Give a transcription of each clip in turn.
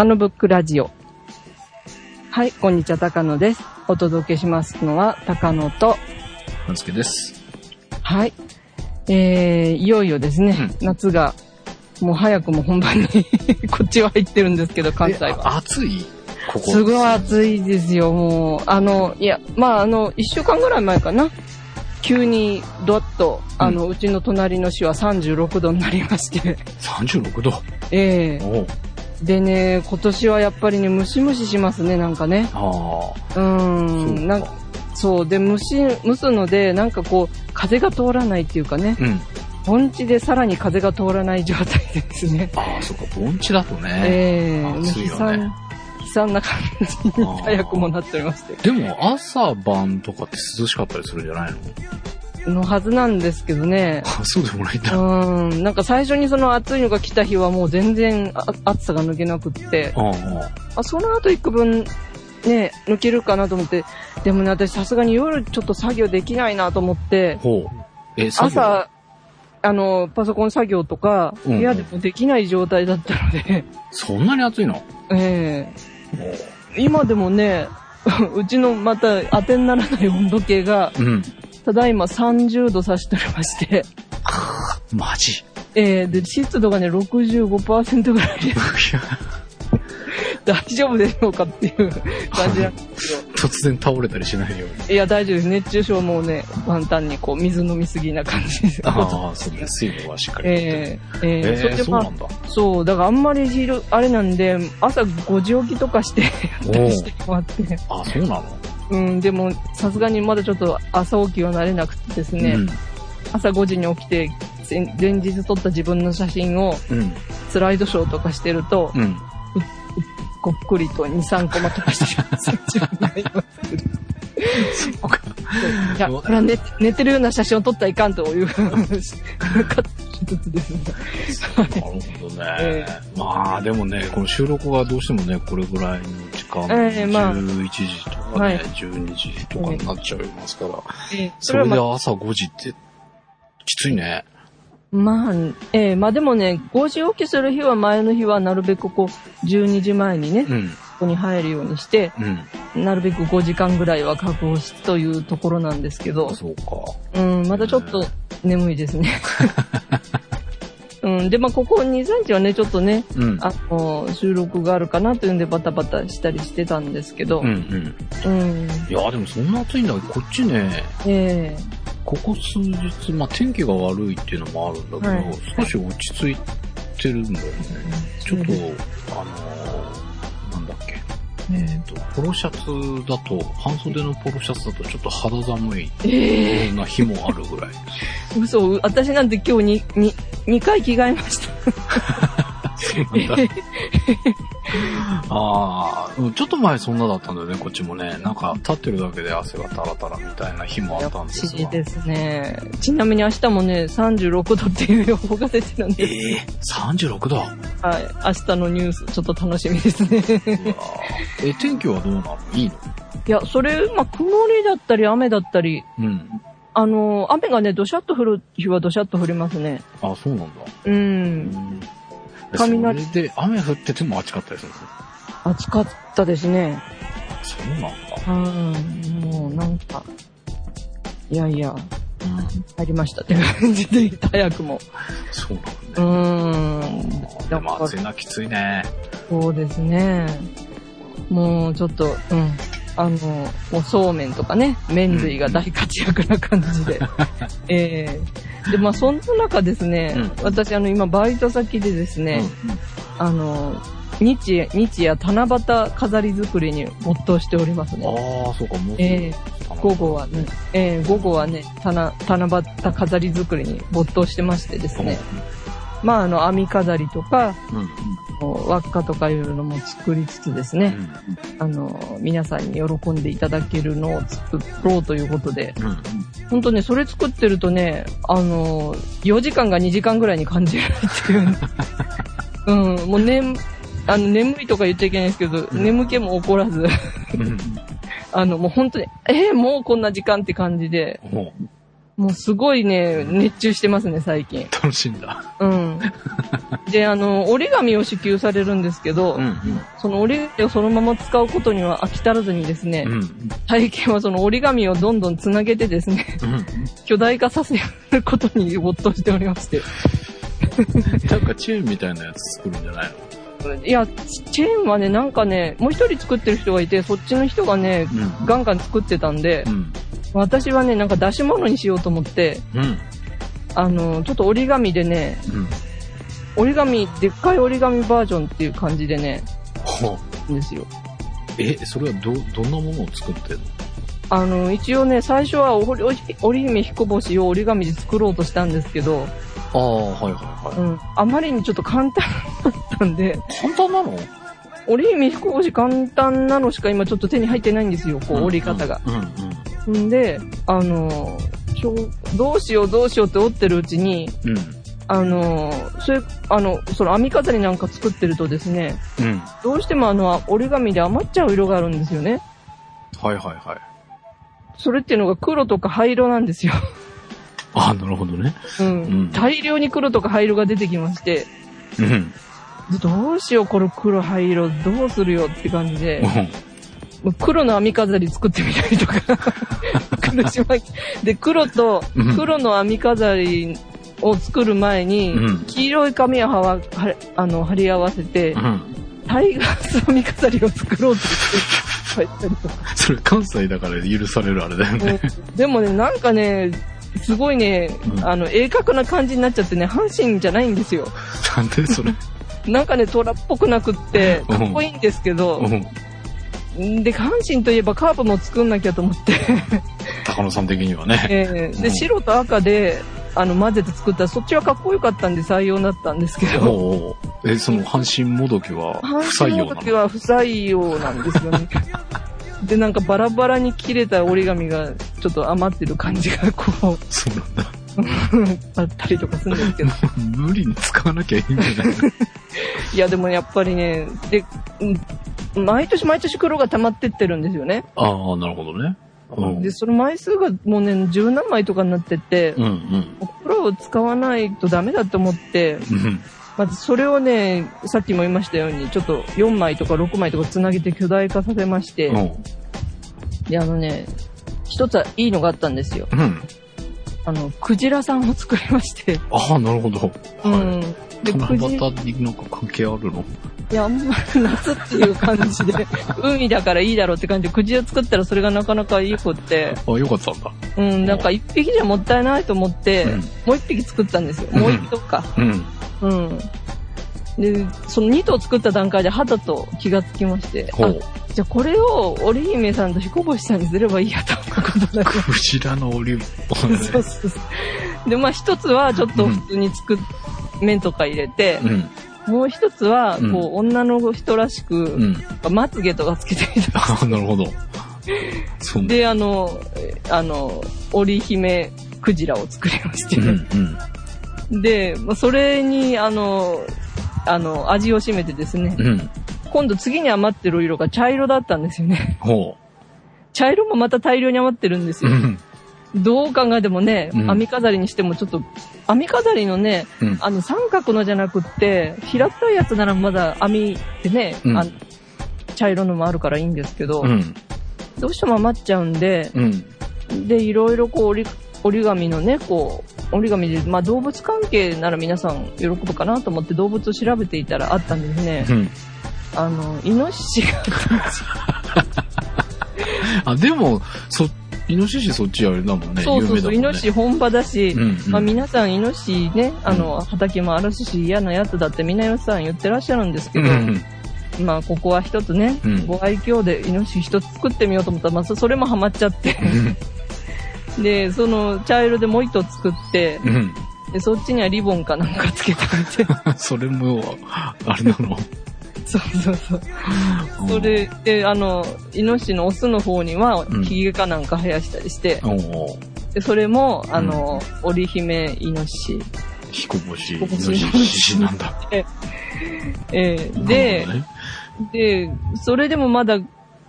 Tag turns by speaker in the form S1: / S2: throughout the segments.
S1: 高野ブックラジオ。はい、こんにちは、高野です。お届けしますのは、高野と、
S2: 半助です。
S1: はい。えー、いよいよですね、夏が、もう早くも本番に こっちは入ってるんですけど、関西は。
S2: 暑い？ここ。
S1: すごい暑いですよ、もう。あの、いや、まあ、あの、一週間ぐらい前かな。急に、ドワッと、あの、うちの隣の市は36度になりまして。
S2: 36度？
S1: ええ
S2: おう
S1: でね、今年はやっぱりね、ムシムシしますね、なんかね。
S2: ああ。
S1: うーん。なんそう。で、蒸し、蒸すので、なんかこう、風が通らないっていうかね。
S2: うん。
S1: 盆地でさらに風が通らない状態ですね。
S2: ああ、そっか、盆地だとね。
S1: ええもう
S2: 暑いよね
S1: 悲惨な感じに早くもなっておりまして。
S2: でも、朝晩とかって涼しかったりするんじゃないの？
S1: のはずなんですけどね。
S2: あそうでもないんだ。
S1: うん。なんか最初にその暑いのが来た日はもう全然あ暑さが抜けなくって、
S2: ああ
S1: あその後幾分ね、抜けるかなと思って、でもね、私さすがに夜ちょっと作業できないなと思って、
S2: ほう。え、作業？
S1: 朝、あの、パソコン作業とか、
S2: うん
S1: 部屋でもできない状態だったので、
S2: そんなに暑いの？
S1: ええ今でもね、うちのまた当てにならない温度計が、
S2: うん。
S1: ただいま30度指しておりまして、
S2: マジ？
S1: ええで、湿度がね、65%ぐらいで、大丈夫でしょうかっていう感じなんです。
S2: 突然倒れたりしないように。
S1: いや、大丈夫です。熱中症もね、簡単にこう、水飲みすぎな感じです。
S2: ああ、そうね。水分はしっかり。
S1: えええ
S2: え
S1: えそれ
S2: ー、
S1: でまあ
S2: そうなんだ。
S1: そう、だからあんまり昼、あれなんで、朝5時起きとかして、やったりしてもらって。
S2: あ、そうなの？
S1: うん、でも、さすがにまだちょっと朝起きは慣れなくてですね、
S2: うん。
S1: 朝5時に起きて、前前日撮った自分の写真を
S2: うん。
S1: スライドショーとかしてると、
S2: うん。
S1: こっくりと2、3コマとかしてる自分がいますけど。
S2: そっか。
S1: いや、これは寝寝てるような写真を撮ったらいかんという、かつつですね。
S2: なるほどね。
S1: え
S2: まあでもね、この収録がどうしてもね、これぐらいの時間、
S1: ええまあ
S2: 11時とかね、
S1: はい
S2: 12時とかになっちゃいますから、
S1: ええ
S2: それで朝5時って、きついね。
S1: まあ、ええまあでもね、5時起きする日は前の日はなるべくこう、12時前にね、こ
S2: うん。
S1: こに入るようにして、
S2: うん。
S1: なるべく5時間ぐらいは確保しというところなんですけど、
S2: そうか。
S1: うん、まだちょっと眠いですね。うん、で、まあ、ここ2、3日はね、ちょっとね、
S2: うん。
S1: あの、収録があるかなというんでバタバタしたりしてたんですけど、
S2: うんうん。
S1: うん、
S2: いや、でもそんな暑いんだけど、こっちね、
S1: ええ
S2: ここ数日、まあ天気が悪いっていうのもあるんだけど、
S1: はい
S2: 少し落ち着いてるんだよね。ちょっと、
S1: うん
S2: あのー。えっ、と、ポロシャツだと、半袖のポロシャツだとちょっと肌寒い
S1: ええ
S2: ような日もあるぐらい。
S1: 嘘、私なんて今日に、に、2回着替えました。
S2: そうなんだ。ああ、うんちょっと前そんなだったんだよね、こっちもね。なんか、立ってるだけで汗がタラタラみたいな日もあったんです
S1: 不思議
S2: が。
S1: ですね。ちなみに明日もね、36度っていう予報が出てるん
S2: え
S1: です。
S2: え36度。うわ
S1: はい。明日のニュース、ちょっと楽しみですね。
S2: ーえ、天気はどうなの？いいの？
S1: いや、それ、まあ、曇りだったり雨だったり、
S2: うん。
S1: あの、雨がね、どしゃっと降る日はどしゃっと降りますね。
S2: あ、そうなんだ。
S1: うん。
S2: 雷
S1: 雷
S2: それで雨降ってても暑かったりするんですよ。
S1: 暑かったですね。
S2: そうなんだ。
S1: うん。もう、なんか、いやいや、入りましたって感じで、早くも。
S2: そう
S1: う
S2: なんだ。
S1: ーん。
S2: でも暑いな、きついね。
S1: そうですね。もうちょっと、うん。あの、もうそうめんとかね、麺類が大活躍な感じで。ええで、まあそんな中ですね、
S2: うん
S1: 私あの今バイト先でですね、あの、日夜、日夜七夕飾り作りに没頭しております
S2: うん、
S1: ね。
S2: ああ、そうか、もう
S1: ええ午後はね、ええ午後はね、七七夕飾り作りに没頭してましてですね、まああの網飾りとか、
S2: うん。うん。
S1: 輪っかとかいうのも作りつつですね、あの、皆さんに喜んでいただけるのを作ろうということで、
S2: うん。うん。
S1: 本当ね、それ作ってるとね、あの、4時間が2時間ぐらいに感じるっていう。うん、もうね、あの、眠いとか言っちゃいけないですけど、
S2: うん
S1: 眠気も起こらず、
S2: うん。
S1: あの、もう本当に、えーもうこんな時間って感じで、
S2: も
S1: もうすごいね、熱中してますね、最近。
S2: 楽しいんだ。
S1: うん。で、あの、折り紙を支給されるんですけど、
S2: うん。
S1: その折り紙をそのまま使うことには飽き足らずにですね、
S2: うん。
S1: 最近はその折り紙をどんどんつなげてですね、
S2: うん。
S1: 巨大化させることに没頭しておりまして。
S2: なんかチェーンみたいなやつ作るんじゃない
S1: いや、チェーンはね、なんかね、もう一人作ってる人がいて、そっちの人がね、
S2: の
S1: ガンガン作ってたんで
S2: う、ん。
S1: 私はね、なんか出し物にしようと思って、
S2: うん。
S1: あの、ちょっと折り紙でね、
S2: うん。
S1: 折り紙、でっかい折り紙バージョンっていう感じでね、
S2: ほう。
S1: んですよ。
S2: え、それはど、どんなものを作ってんの？
S1: あの、一応ね、最初は折り折り姫彦星を折り紙で作ろうとしたんですけど、
S2: ああ、はいはいは
S1: うん、あまりにちょっと簡単だったんで、
S2: い。簡単なの？
S1: 折り姫彦星簡単なのしか今ちょっと手に入ってないんですよ、こう折り方が。
S2: うん
S1: んで、あの、どうしようどうしようって折ってるうちに、
S2: うん。うん。
S1: あの、それ、あの、その編み飾りなんか作ってるとですね、
S2: うん。
S1: どうしてもあの、折り紙で余っちゃう色があるんですよね。
S2: はいはいはい。
S1: それっていうのが黒とか灰色なんですよ。
S2: ああ、なるほどね。
S1: うん。
S2: うん
S1: 大量に黒とか灰色が出てきまして、
S2: うん。
S1: でどうしよう、これ黒灰色、どうするよって感じで、黒の編み飾り作ってみたりとか、苦しまで、黒と
S2: うん、
S1: 黒の編み飾りを作る前に、
S2: うん
S1: 黄色い紙をはわはあの貼り合わせて、
S2: うん。
S1: タイガース編み飾りを作ろうとして、書いたりとか。
S2: それ関西だから許されるあれだよね。
S1: うんでもね、なんかね、すごいね、
S2: うん
S1: あの、鋭角な感じになっちゃってね、阪神じゃないんですよ。
S2: なんでそれ？
S1: なんかね、虎っぽくなくって、かっこいいんですけど、
S2: うん。
S1: で、阪神といえばカープも作んなきゃと思って、
S2: 高野さん的にはね。
S1: えーで、
S2: うん
S1: 白と赤で、あの、混ぜて作ったら、そっちはかっこよかったんで採用になったんですけど、
S2: え、その阪神もどきは不採
S1: 阪神
S2: 用なの？
S1: の時は不採用なんですよね。で、なんかバラバラに切れた折り紙がちょっと余ってる感じがこう、
S2: そうなんだ。
S1: あったりとかするんですけど。
S2: 無理に使わなきゃいいんじゃないの？
S1: いや、でもやっぱりね、で、うん毎年毎年黒が溜まってってるんですよね。
S2: ああ、なるほどね。うん。
S1: で、その枚数がもうね、十何枚とかになってって、
S2: うんうん。
S1: 黒を使わないとダメだと思って、
S2: うん。
S1: まずそれをね、さっきも言いましたように、ちょっと4枚とか6枚とかつなげて巨大化させまして、
S2: うん。
S1: で、あのね、一つはいいのがあったんですよ。
S2: うん。
S1: あの、クジラさんを作りまして、
S2: ああ、なるほど。
S1: う
S2: は
S1: ん。
S2: い。
S1: で、
S2: 七夕になんか関係あるの？
S1: いや、あんまり夏っていう感じで、海だからいいだろうって感じで、クジラ作ったらそれがなかなかいい子って、
S2: あよかったんだ。
S1: うん、なんか一匹じゃもったいないと思って、
S2: うん
S1: もう一匹作ったんですよ。もう一頭か。
S2: うん。
S1: うん。で、その2頭作った段階で肌と気がつきまして。じゃあこれを織姫さんと彦星さんにすればいいやということになりまし
S2: クジラのオリーブ。
S1: た。そうそうそう。で、まあ一つはちょっと普通に作っ、麺とか入れて、
S2: うん。
S1: もう一つは、
S2: うん
S1: こう、女の人らしく、
S2: うん。
S1: まつげとかつけてみた。
S2: あ あ、なるほど。
S1: で、あの、えあの、織姫クジラを作りまして、
S2: うんうん。
S1: で、まあそれに、あの、あの、味を占めてですね、
S2: うん。
S1: 今度次に余ってる色が茶色だったんですよね。
S2: ほ
S1: 茶色もまた大量に余ってるんです
S2: う。う
S1: よ。
S2: ん。
S1: どう考えてもね、
S2: うん
S1: 編み飾りにしてもちょっと、編み飾りのね、
S2: うん。
S1: あの三角のじゃなくって、平たいやつならまだ編みってね、
S2: うん
S1: あの茶色のもあるからいいんですけど、
S2: うん。
S1: どうしても余っちゃうんで、
S2: うん。
S1: で、いろいろこう折り、折り紙のね、こう、折り紙で、まあ動物関係なら皆さん喜ぶかなと思って動物を調べていたらあったんですね。
S2: うん。
S1: あの、イノシシが あで
S2: も、そ、イノシシそっちあれだもんね。
S1: そうそうそう、
S2: ね
S1: ノシシ本場だし、
S2: うん、うん。
S1: まあ皆さんイノシシね、あの、畑もあるし嫌なやつだってみんなよさん言ってらっしゃるんですけど、
S2: うん。
S1: まあここは一つね、
S2: うん
S1: ご愛嬌でイノシシ一つ作ってみようと思ったら、まあそそれもハマっちゃって、で、その茶色でもう一頭作って、
S2: うん。
S1: で、そっちにはリボンかなんかつけてみて、
S2: それも、あれなの？
S1: そうそうそう。それで、あの、イノシシのオスの方には
S2: うん、
S1: ヒゲかなんか生やしたりして、
S2: おお
S1: でそれも、あの、織姫イノシシ。
S2: 彦星、イノシシなんだ。
S1: えーで
S2: なる、
S1: で、それでもまだ、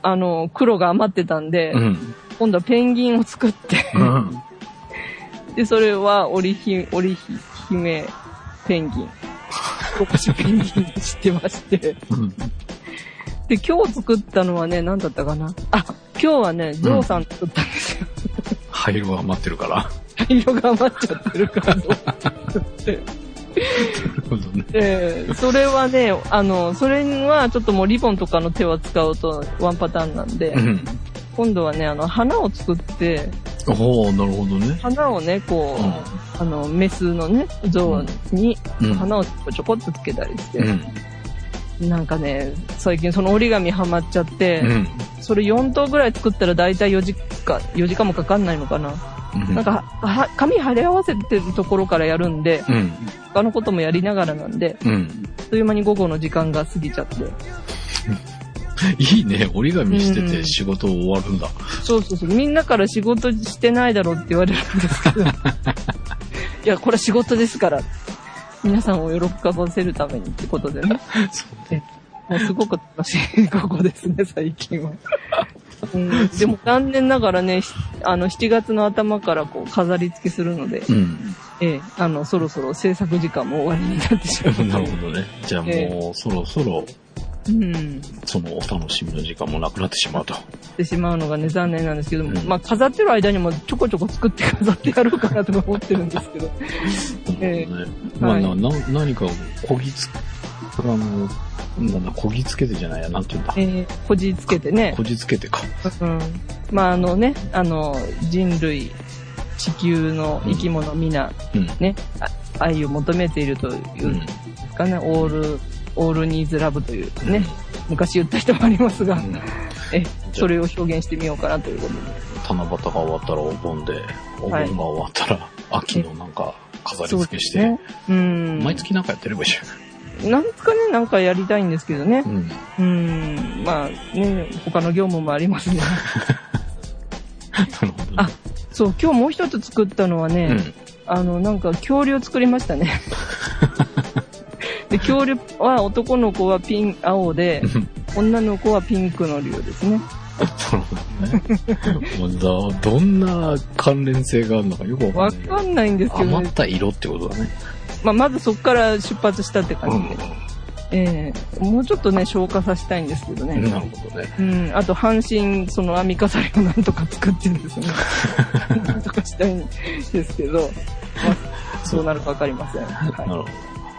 S1: あの、黒が余ってたんで、
S2: ほどね
S1: 今度はペンギンを作って、
S2: うん。
S1: で、それは、織ひ、織姫ペンギン。ロコシペンギン知ってまして。
S2: うん。
S1: で、今日作ったのはね、何だったかな？あ、今日はね、ジョーさん作ったんですよ。
S2: 灰色が余ってるから。
S1: 色が余っちゃってるから、
S2: ね。
S1: えーそれはね、あの、それはちょっともうリボンとかの手は使うとワンパターンなんで、
S2: うん。
S1: 今度はね、あの、花を作って、
S2: おおなるほどね。
S1: 花をね、こう、
S2: うん
S1: あの、メスのね、象に
S2: うん。
S1: 花をちょこちょこっとつけたりして、
S2: うん。
S1: なんかね、最近その折り紙ハマっちゃって、
S2: うん。
S1: それ4頭ぐらい作ったら大体4時間、4時間もかかんないのかな。
S2: うん。
S1: なんか、は紙貼り合わせてるところからやるんで、
S2: うん。
S1: 他のこともやりながらなんで、
S2: うん。
S1: あっという間に午後の時間が過ぎちゃって。
S2: いいね。折り紙して
S1: うん
S2: て仕事終わるんだ。
S1: そうそうそう。みんなから仕事してないだろうって言われるんですけど。いや、これは仕事ですから。皆さんを喜ばせるためにってことでね。もうすごく楽しい 午後ですね、最近は。うん、でも残念ながらね、しあの、7月の頭からこう飾り付けするので、
S2: うん。
S1: ええ、あの、そろそろ制作時間も終わりになってしまう。
S2: なるほどね。じゃあもう、そろそろ、
S1: うん。
S2: そのお楽しみの時間もなくなってしまうと。
S1: ってしまうのがね、残念なんですけども、
S2: うん
S1: まあ、飾ってる間にもちょこちょこ作って飾ってやろうかなとか思ってるんですけど。え
S2: なるほどね。まあ、
S1: はい
S2: な、な何かをこぎつ、あの、なんだ、こぎつけてじゃないや、なんて言うんだ。
S1: えー、こじつけてね
S2: こ。じつけてか。
S1: うん。まあ、あのね、あの、人類、地球の生き物皆、
S2: うん。
S1: ね、あ愛を求めているという
S2: うんん。
S1: ですかね、オール、オールニーズラブというね、昔言った人もありますが、
S2: うん
S1: え、それを表現してみようかなということで。
S2: 七夕が終わったらお盆で、お盆が終わったら秋のなんか飾り付けして、
S1: ね。うん。
S2: 毎月なんかやってればいいじ
S1: なんですかね、なんかやりたいんですけどね
S2: ゃ。ん。うん。
S1: うん。まあね、他の業務もありますね。あそう、今日もう一つ作ったのはね、
S2: うん。
S1: あの、なんか恐竜を作りましたね。で、恐竜は男の子はピン、青で、女の子はピンクの竜ですね。
S2: なるほどね。もうだどんな関連性があるのかよくわ
S1: わ
S2: かんない。
S1: かんないんですけどね
S2: 余っ。た色ってことだね。
S1: まあ、まずそこから出発したって感
S2: うん
S1: じで。ええもうちょっとね、消化させたいんですけどね。
S2: なるほどね。
S1: うん、あと半身、その編み飾りをなんとか作ってですね。なんとかしたいんですけど、まあ、そうなるかわかりません。
S2: なる
S1: は
S2: ほど。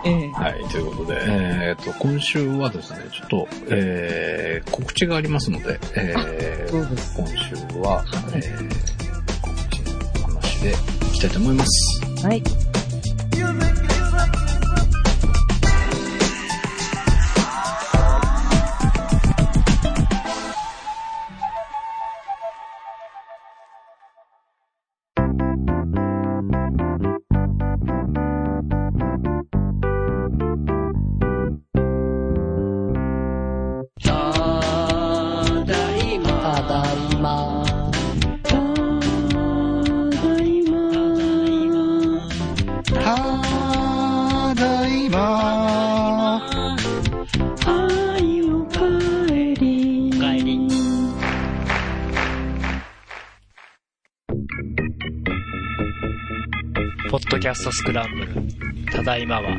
S1: い。ええ
S2: はい、ということで、えっ、と、今週はですね、ちょっと、えー、告知がありますので、えー。今週は、えー、告知の話でいきたいと思います。
S1: はい。
S3: ャストスクランブル。ただいまは、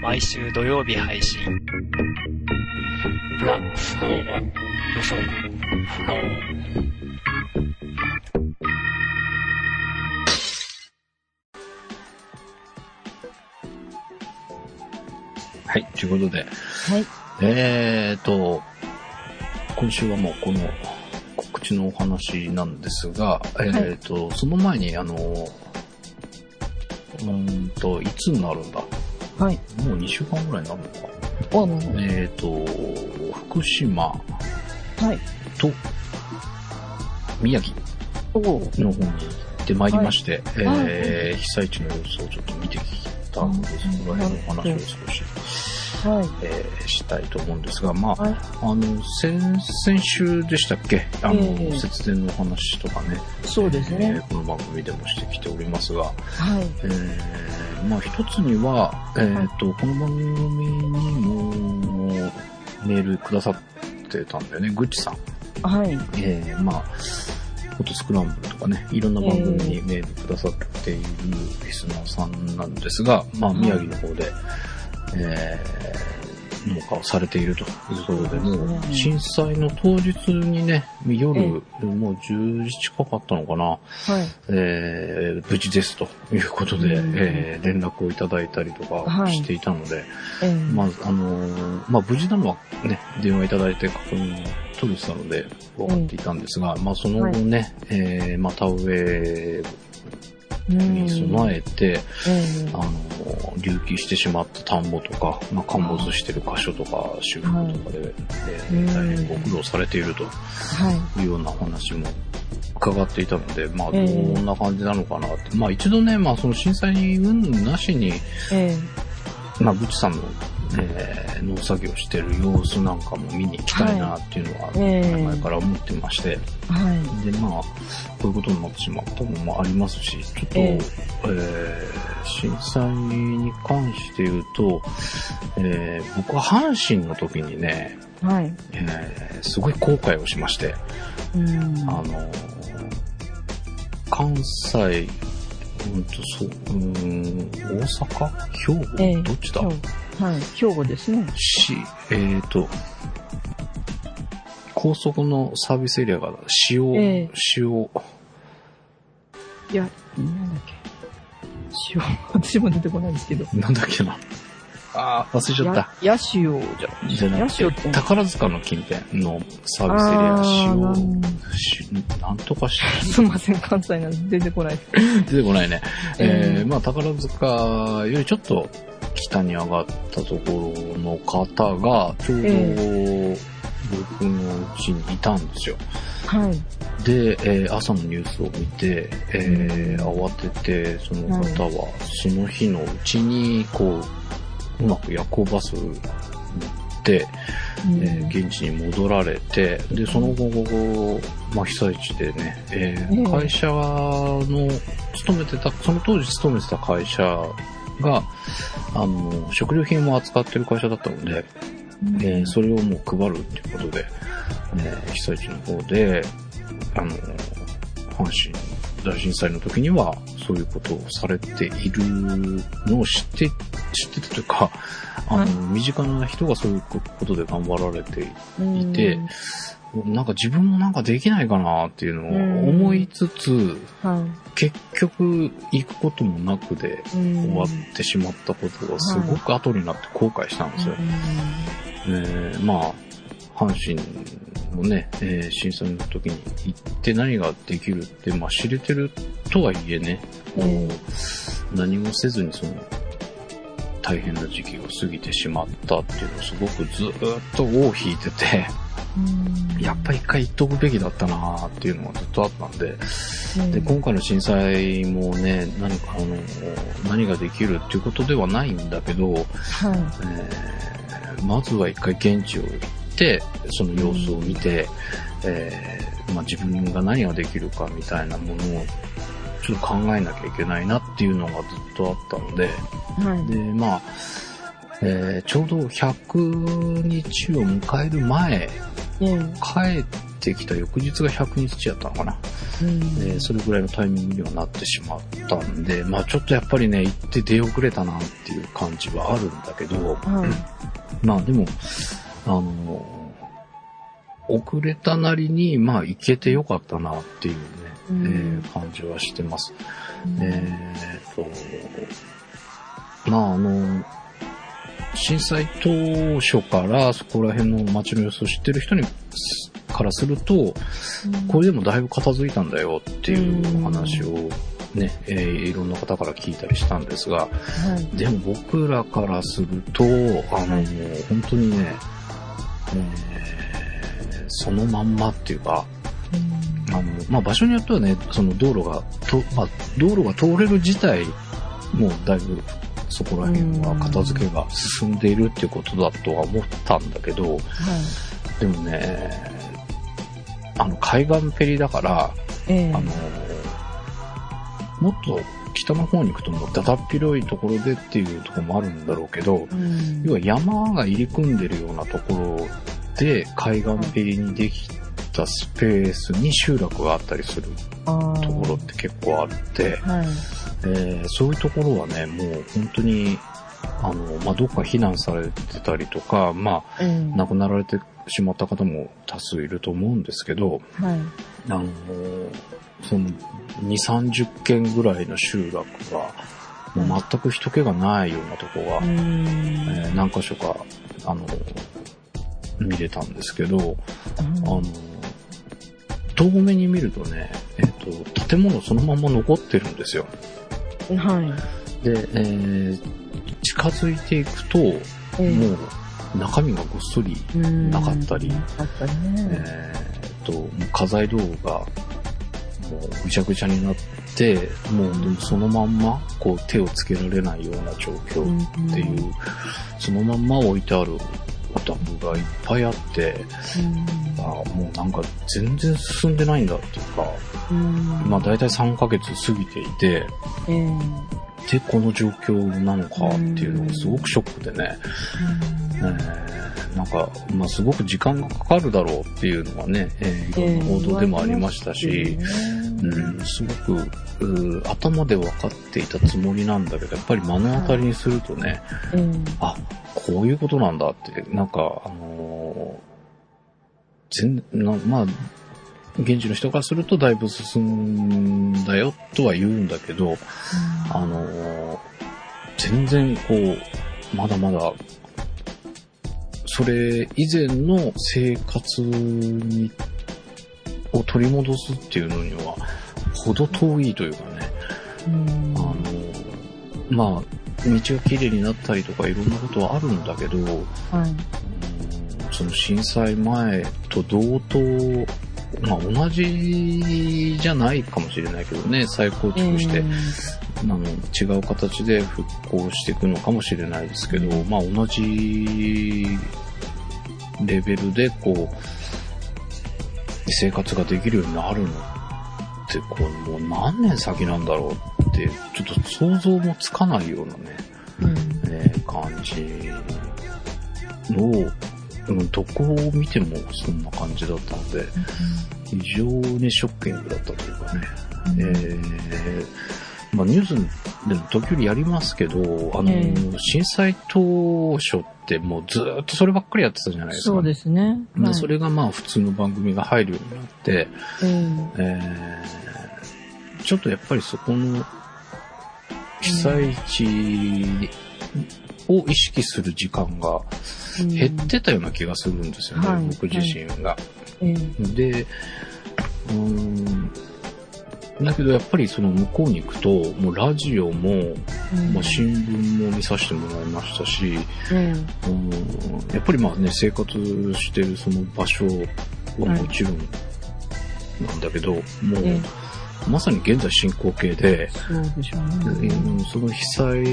S3: 毎週土曜日配信。ラ、フロー、予測、フロー。
S2: はい、ということで、
S1: はい。
S2: えーと、今週はもうこの告知のお話なんですが、えーと、その前に、あの、うーんと、いつになるんだ？
S1: はい。
S2: もう2週間ぐらいになるのか。
S1: おなるほ
S2: えーと、福島。
S1: どはい。
S2: と宮城。
S1: おお
S2: の方に行ってまいりまして、
S1: はい。
S2: えー被災地の様子をちょっと見てきたので、そこら辺のお話を少し、
S1: はい。
S2: えーしたいと思うんですが、まあ、
S1: はい。
S2: あの、先、先週でしたっけ？あの、
S1: ええ
S2: 節電の話とかね、
S1: そうです
S2: え
S1: ね。
S2: ーこの番組でもしてきておりますが、
S1: はい。
S2: えーまあ一つには、えっ、と、この番組にもメールくださってたんだよね、ぐっちさん。
S1: はい。
S2: えーまあ、フォトスクランブルとかね、いろんな番組にメールくださってているリスナーさんなんですが、まあ、宮城の方で、えー農家をされていると。いうことで、もう震災の当日にね、夜、もう10時近かったのかな、
S1: はい。
S2: えー無事ですということで、
S1: うん。
S2: えー連絡をいただいたりとか
S1: はい。
S2: していたので、
S1: ええ。
S2: まあ、あのーまあ、無事なのはね、電話いただいて確認を取れてたので、分かっていたんですが、まあ、その後ね、えーまあ、田植えに備えて、
S1: ええ
S2: あのー隆起してしまった田んぼとか、まあ、陥没してる箇所とか、修復とかで、えー
S1: うん
S2: 大変ご苦労されていると
S1: はい。
S2: いうようなお話も伺っていたので、まあ、ど
S1: え。え
S2: んな感じなのかなって。まあ、一度ね、まあ、その震災に云々なしに、
S1: え。
S2: まあ、ブチさんの、えー農作業してる様子なんかも見に行きたいなっていうのは、
S1: ええ
S2: 前から思ってまして、
S1: えはい。
S2: で、まあ、こういうことになってしまったのもありますし、ちょっと、
S1: え
S2: え
S1: え
S2: ー震災に関して言うと、えー僕は阪神の時にね、
S1: はい。
S2: えーすごい後悔をしまして、
S1: うん。
S2: あのー関西、うんと、そう、うーん、大阪？兵庫、
S1: ええ
S2: どっちだ？
S1: はい。兵庫ですね。
S2: し、えっ、と、高速のサービスエリアが塩、
S1: ええ
S2: 塩、
S1: いや、なんだっけ。塩、私も出てこないですけど。
S2: なんだっけな。ああ、忘れちゃった。
S1: や、ヤシオじゃ、
S2: じゃなくて。宝塚の近辺のサービスエリ
S1: あ
S2: ア、塩なんとかし、
S1: すいません、関西なんで出てこない。
S2: 出てこないね。え
S1: ええ
S2: ー、まあ、宝塚よりちょっと北に上がったところの方が、ちょうど
S1: え
S2: 僕の家にいたんですよ。
S1: はい。
S2: で、えー朝のニュースを見て、えー慌てて、その方は、その日のうちに、こう、うまく夜行バスに乗って、
S1: うん。
S2: えー現地に戻られて、で、その後、まあ、被災地でね、えー
S1: ええ。
S2: 会社の、勤めてた、その当時勤めてた会社が、あの、食料品を扱ってる会社だったので、えーそれをもう配るっていうことで、えー被災地の方で、あの、阪神大震災の時には、そういうことをされているのを知って、知ってたというか、あの、
S1: はい
S2: 身近な人がそういうことで頑張られて
S1: い
S2: いて、なんか自分もなんかできないかなっていうのを思いつつ、
S1: は
S2: 結局行くこともなくで終わってしまったことがすごく後になって後悔したんですよ。えーまあ、阪神のね、えー震災の時に行って何ができるって、まあ知れてるとはいえね、こう
S1: え
S2: 何もせずにその、大変な時期を過ぎてしまったっていうのをすごくずーっと尾を引いてて、
S1: うん。
S2: やっぱ一回言っとくべきだったなーっていうのがずっとあったんで、
S1: うん。
S2: で、今回の震災もね、何かあの、何ができるっていうことではないんだけど、
S1: はい。
S2: えーまずは一回現地を行って、その様子を見て、えーまあ、自分が何ができるかみたいなものをちょっと考えなきゃいけないなっていうのがずっとあったので、
S1: はい。
S2: で、まあ、えーちょうど100日を迎える前、
S1: ええ
S2: 帰ってきた翌日が100日やったのかな。
S1: うん
S2: えーそれぐらいのタイミングにはなってしまったんで、まあちょっとやっぱりね、行って出遅れたなっていう感じはあるんだけど、
S1: はい。
S2: まあでも、あの、遅れたなりに、まあ行けてよかったなっていうえー感じはしてます。え。ーと、まああの、震災当初からそこら辺の街の様子を知ってる人に、からすると、これでもだいぶ片付いたんだよっていうお話をね、えーいろんな方から聞いたりしたんですが、
S1: はい。
S2: でも僕らからすると、あの、本当にね、えーそのまんまっていうか、あの、まあ、場所によってはね、その道路が、と、まあ、道路が通れる自体、もうだいぶそこら辺は片付けが進んでいるっていうことだとは思ったんだけど、
S1: はい。
S2: でもね、あの、海岸ペリだから、
S1: ええ。
S2: あの、もっと北の方に行くともうだだっ広いところでっていうところもあるんだろうけど、
S1: うん。
S2: 要は山が入り組んでるようなところで海岸ペリにできたスペースに集落があったりするところって結構あって、
S1: はい。
S2: えーそういうところはね、もう本当に、あの、まあ、どっか避難されてたりとか、まあ、
S1: うん
S2: 亡くなられてしまった方も多数いると思うんですけど、
S1: はい。
S2: あの、その、2、30軒ぐらいの集落が、もう全く人気がないようなとこが、
S1: うん。
S2: えー何箇所か、あの、見れたんですけど、あの、遠目に見るとね、えっ、と、建物そのまま残ってるんですよ。
S1: はい。
S2: で、えー近づいていくと、
S1: ええ
S2: もう中身がごっそり、
S1: うん
S2: なかったり
S1: なかったりね。
S2: えーっと、もう家財道具がもうぐちゃぐちゃになって、もうそのまんまこう手をつけられないような状況っていう、そのまんま置いてあるお宅がいっぱいあって、あもうなんか全然進んでないんだっていうか、
S1: うん。
S2: まあ大体3ヶ月過ぎていて、
S1: ええ。
S2: で、この状況なのかっていうのがすごくショックでね、えーなんか、まあ、すごく時間がかかるだろうっていうのはね、えーいろんな報道でもありましたし、うん、すごく頭で分かっていたつもりなんだけど、やっぱり目の当たりにするとね、
S1: うん。
S2: あ、こういうことなんだって、なんか、あのー全なまあ、現地の人からするとだいぶ進んだよとは言うんだけど、あのー全然こう、まだまだ、それ以前の生活に、を取り戻すっていうのには、ほど遠いというかね、
S1: うん。
S2: あのーまあ、道が綺麗になったりとかいろんなことはあるんだけど、
S1: はい。
S2: うんその震災前と同等、まあ同じじゃないかもしれないけどね、再構築して、あの違う形で復興していくのかもしれないですけど、まあ同じレベルでこう、生活ができるようになるのって、こう、もう何年先なんだろうって、ちょっと想像もつかないようなね、
S1: うん。
S2: えー感じの、うん、どこを見てもそんな感じだったので、非常にショッキングだったというかね。えーまあ、ニュースでも時折やりますけど、あの、
S1: え
S2: 震災当初ってもうずーっとそればっかりやってたじゃないですか。
S1: そうですね。
S2: でそれがまあ普通の番組が入るようになって、
S1: うん。
S2: えーちょっとやっぱりそこの被災地を意識する時間が減ってたような気がするんですよね、
S1: はい
S2: 僕自身が。
S1: ええ
S2: で、うーん、だけどやっぱりその向こうに行くと、もうラジオも、
S1: うん
S2: まあ、新聞も見させてもらいましたし、
S1: え
S2: うんやっぱりまあね、生活してるその場所はもちろんなんだけど、もう、
S1: え
S2: まさに現在進行形で、
S1: そうでしょう
S2: う
S1: ね。
S2: んその被災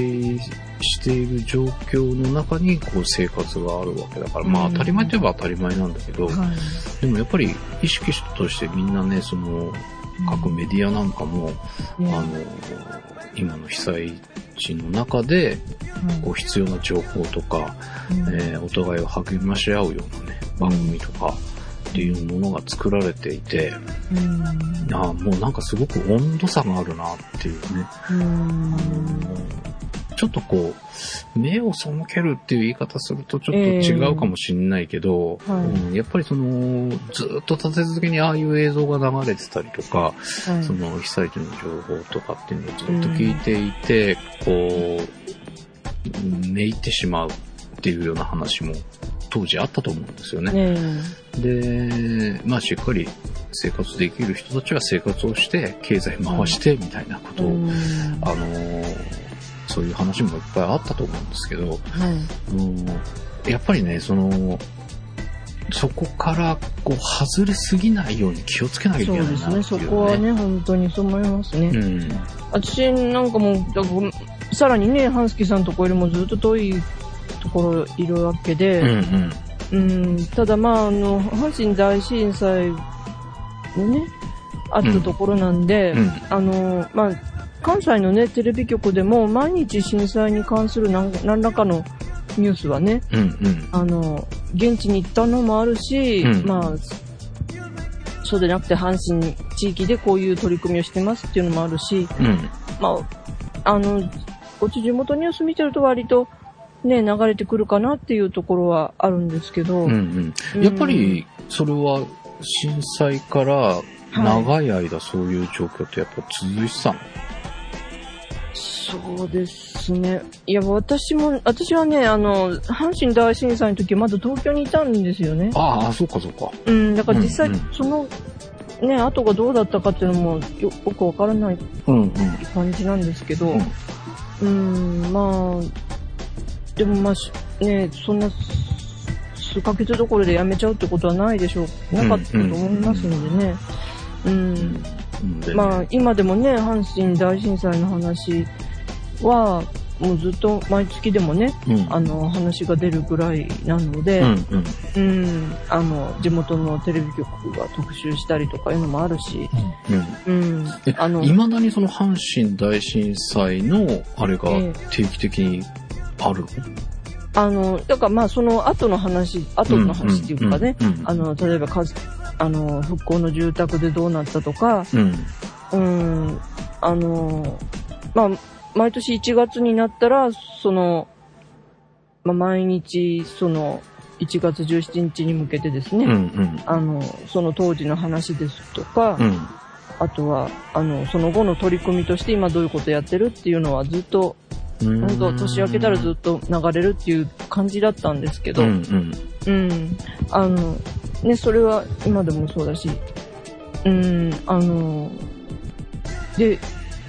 S2: している状況の中にこう生活があるわけだから、まあ
S1: うん
S2: 当たり前といえば当たり前なんだけど、
S1: はい。
S2: でもやっぱり意識としてみんなね、その各メディアなんかも、
S1: ね
S2: あの、今の被災地の中でこう必要な情報とか、
S1: うん。
S2: えーお互いを励まし合うようなね、番組とかっていうものが作られていて、
S1: うん。
S2: ああもうなんかすごく温度差があるなっていうね。
S1: うん
S2: ちょっとこう、目を背けるっていう言い方するとちょっと違うかもしれないけど、
S1: ええはい。
S2: うんやっぱりその、ずっと立て続けにああいう映像が流れてたりとか、
S1: はい。
S2: その被災地の情報とかっていうのをずっと聞いていて、こう、めいってしまうっていうような話も当時あったと思うんですよね。
S1: ね
S2: で、まあしっかり生活できる人たちは生活をして、経済回してみたいなことを、
S1: うん。
S2: あのーそういう話もいっぱいあったと思うんですけど、
S1: はい。
S2: うんやっぱりね、その、そこからこう外れすぎないように気をつけなきゃいけ
S1: そう
S2: ないなっていう、
S1: ですね。そこはね、本当にそう思いますね。
S2: うん。
S1: 私なんかもう、さらにね、ハンスキーさんのところよりもずっと遠いところいるわけで、
S2: うんうん。
S1: うん、ただまあ、あの、阪神大震災のね、あったところなんで、
S2: うん
S1: あの、まあ、関西のね、テレビ局でも毎日震災に関する何何らかのニュースはね、
S2: うんうん。
S1: あの、現地に行ったのもあるし、
S2: うん
S1: まあ、そうでなくて阪神地域でこういう取り組みをしてますっていうのもあるし、
S2: うん。
S1: まあ、あの、こっち地元ニュース見てると割と、ね、流れてくるかなっていうところはあるんですけど、
S2: うんうん。やっぱり、それは震災から長い間そういう状況ってやっぱ続いてたの、
S1: そうですね。いや、私も、私はね、あの、阪神大震災の時まだ東京にいたんですよね。
S2: ああ、そうかそうか。
S1: うん、だから実際
S2: うんうん、
S1: その、ね、後がどうだったかっていうのもよよくわからない。感じなんですけど、
S2: うん
S1: うん、まあ、でもまあし、ね、そんな、数ヶ月どころで辞めちゃうってことはないでしょう、なかったと思いますんでね。うん。
S2: うんでね
S1: まあ、今でもね、阪神大震災の話は、もうずっと毎月でもね、
S2: うん。
S1: あの、話が出るぐらいなので、
S2: うんうん。
S1: うん、あの、地元のテレビ局が特集したりとかいうのもあるし、
S2: うん。
S1: うん。
S2: え、
S1: あの、
S2: いまだにその阪神大震災のあれが
S1: ええ。
S2: 定期的にあるの、
S1: あの、だからまあその後の話、後の話っていうかね、あの、例えばかず、あの、復興の住宅でどうなったとか、
S2: うん。
S1: うん、あの、まあ、毎年1月になったら、その、まあ、毎日、その、1月17日に向けてですね、
S2: うんうん。
S1: あの、その当時の話ですとか、
S2: うん。
S1: あとは、あの、その後の取り組みとして今どういうことやってるっていうのはずっと、
S2: うん
S1: 本当年明けたらずっと流れるっていう感じだったんですけど、
S2: うんうん。
S1: うん。あの、ね、それは今でもそうだし、うん、あの、で、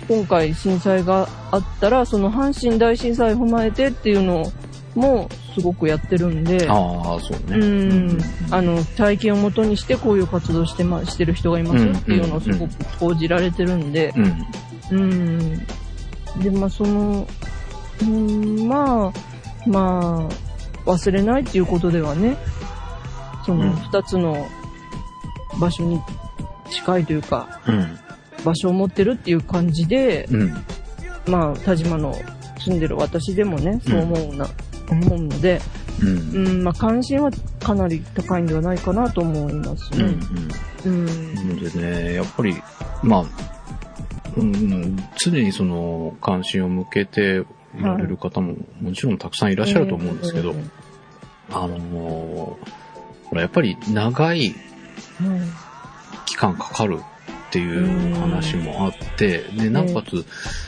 S1: 今回震災があったら、その阪神大震災を踏まえてっていうのもすごくやってるんで、
S2: ああ、そうね。
S1: うん、あの、体験をもとにしてこういう活動してま、してる人がいますよっていうのをすごく報じられてるんで、
S2: うん。
S1: うん。で、まあ、その、うん、まあ、まあ、忘れないっていうことではね、そ
S2: うん
S1: の二つの場所に近いというか、
S2: うん。
S1: 場所を持ってるっていう感じで、
S2: うん。
S1: まあ、田島の住んでる私でもね、そう思うな、思うので、
S2: うん。
S1: うん、まあ、関心はかなり高いんではないかなと思います
S2: うん。
S1: ね。うん。
S2: なのでね、やっぱり、まあ、うん、常にその関心を向けていられる方ももちろんたくさんいらっしゃると思うんですけど、
S1: え
S2: あのーやっぱり長
S1: い
S2: 期間かかるっていう話もあって、で、なおかつ、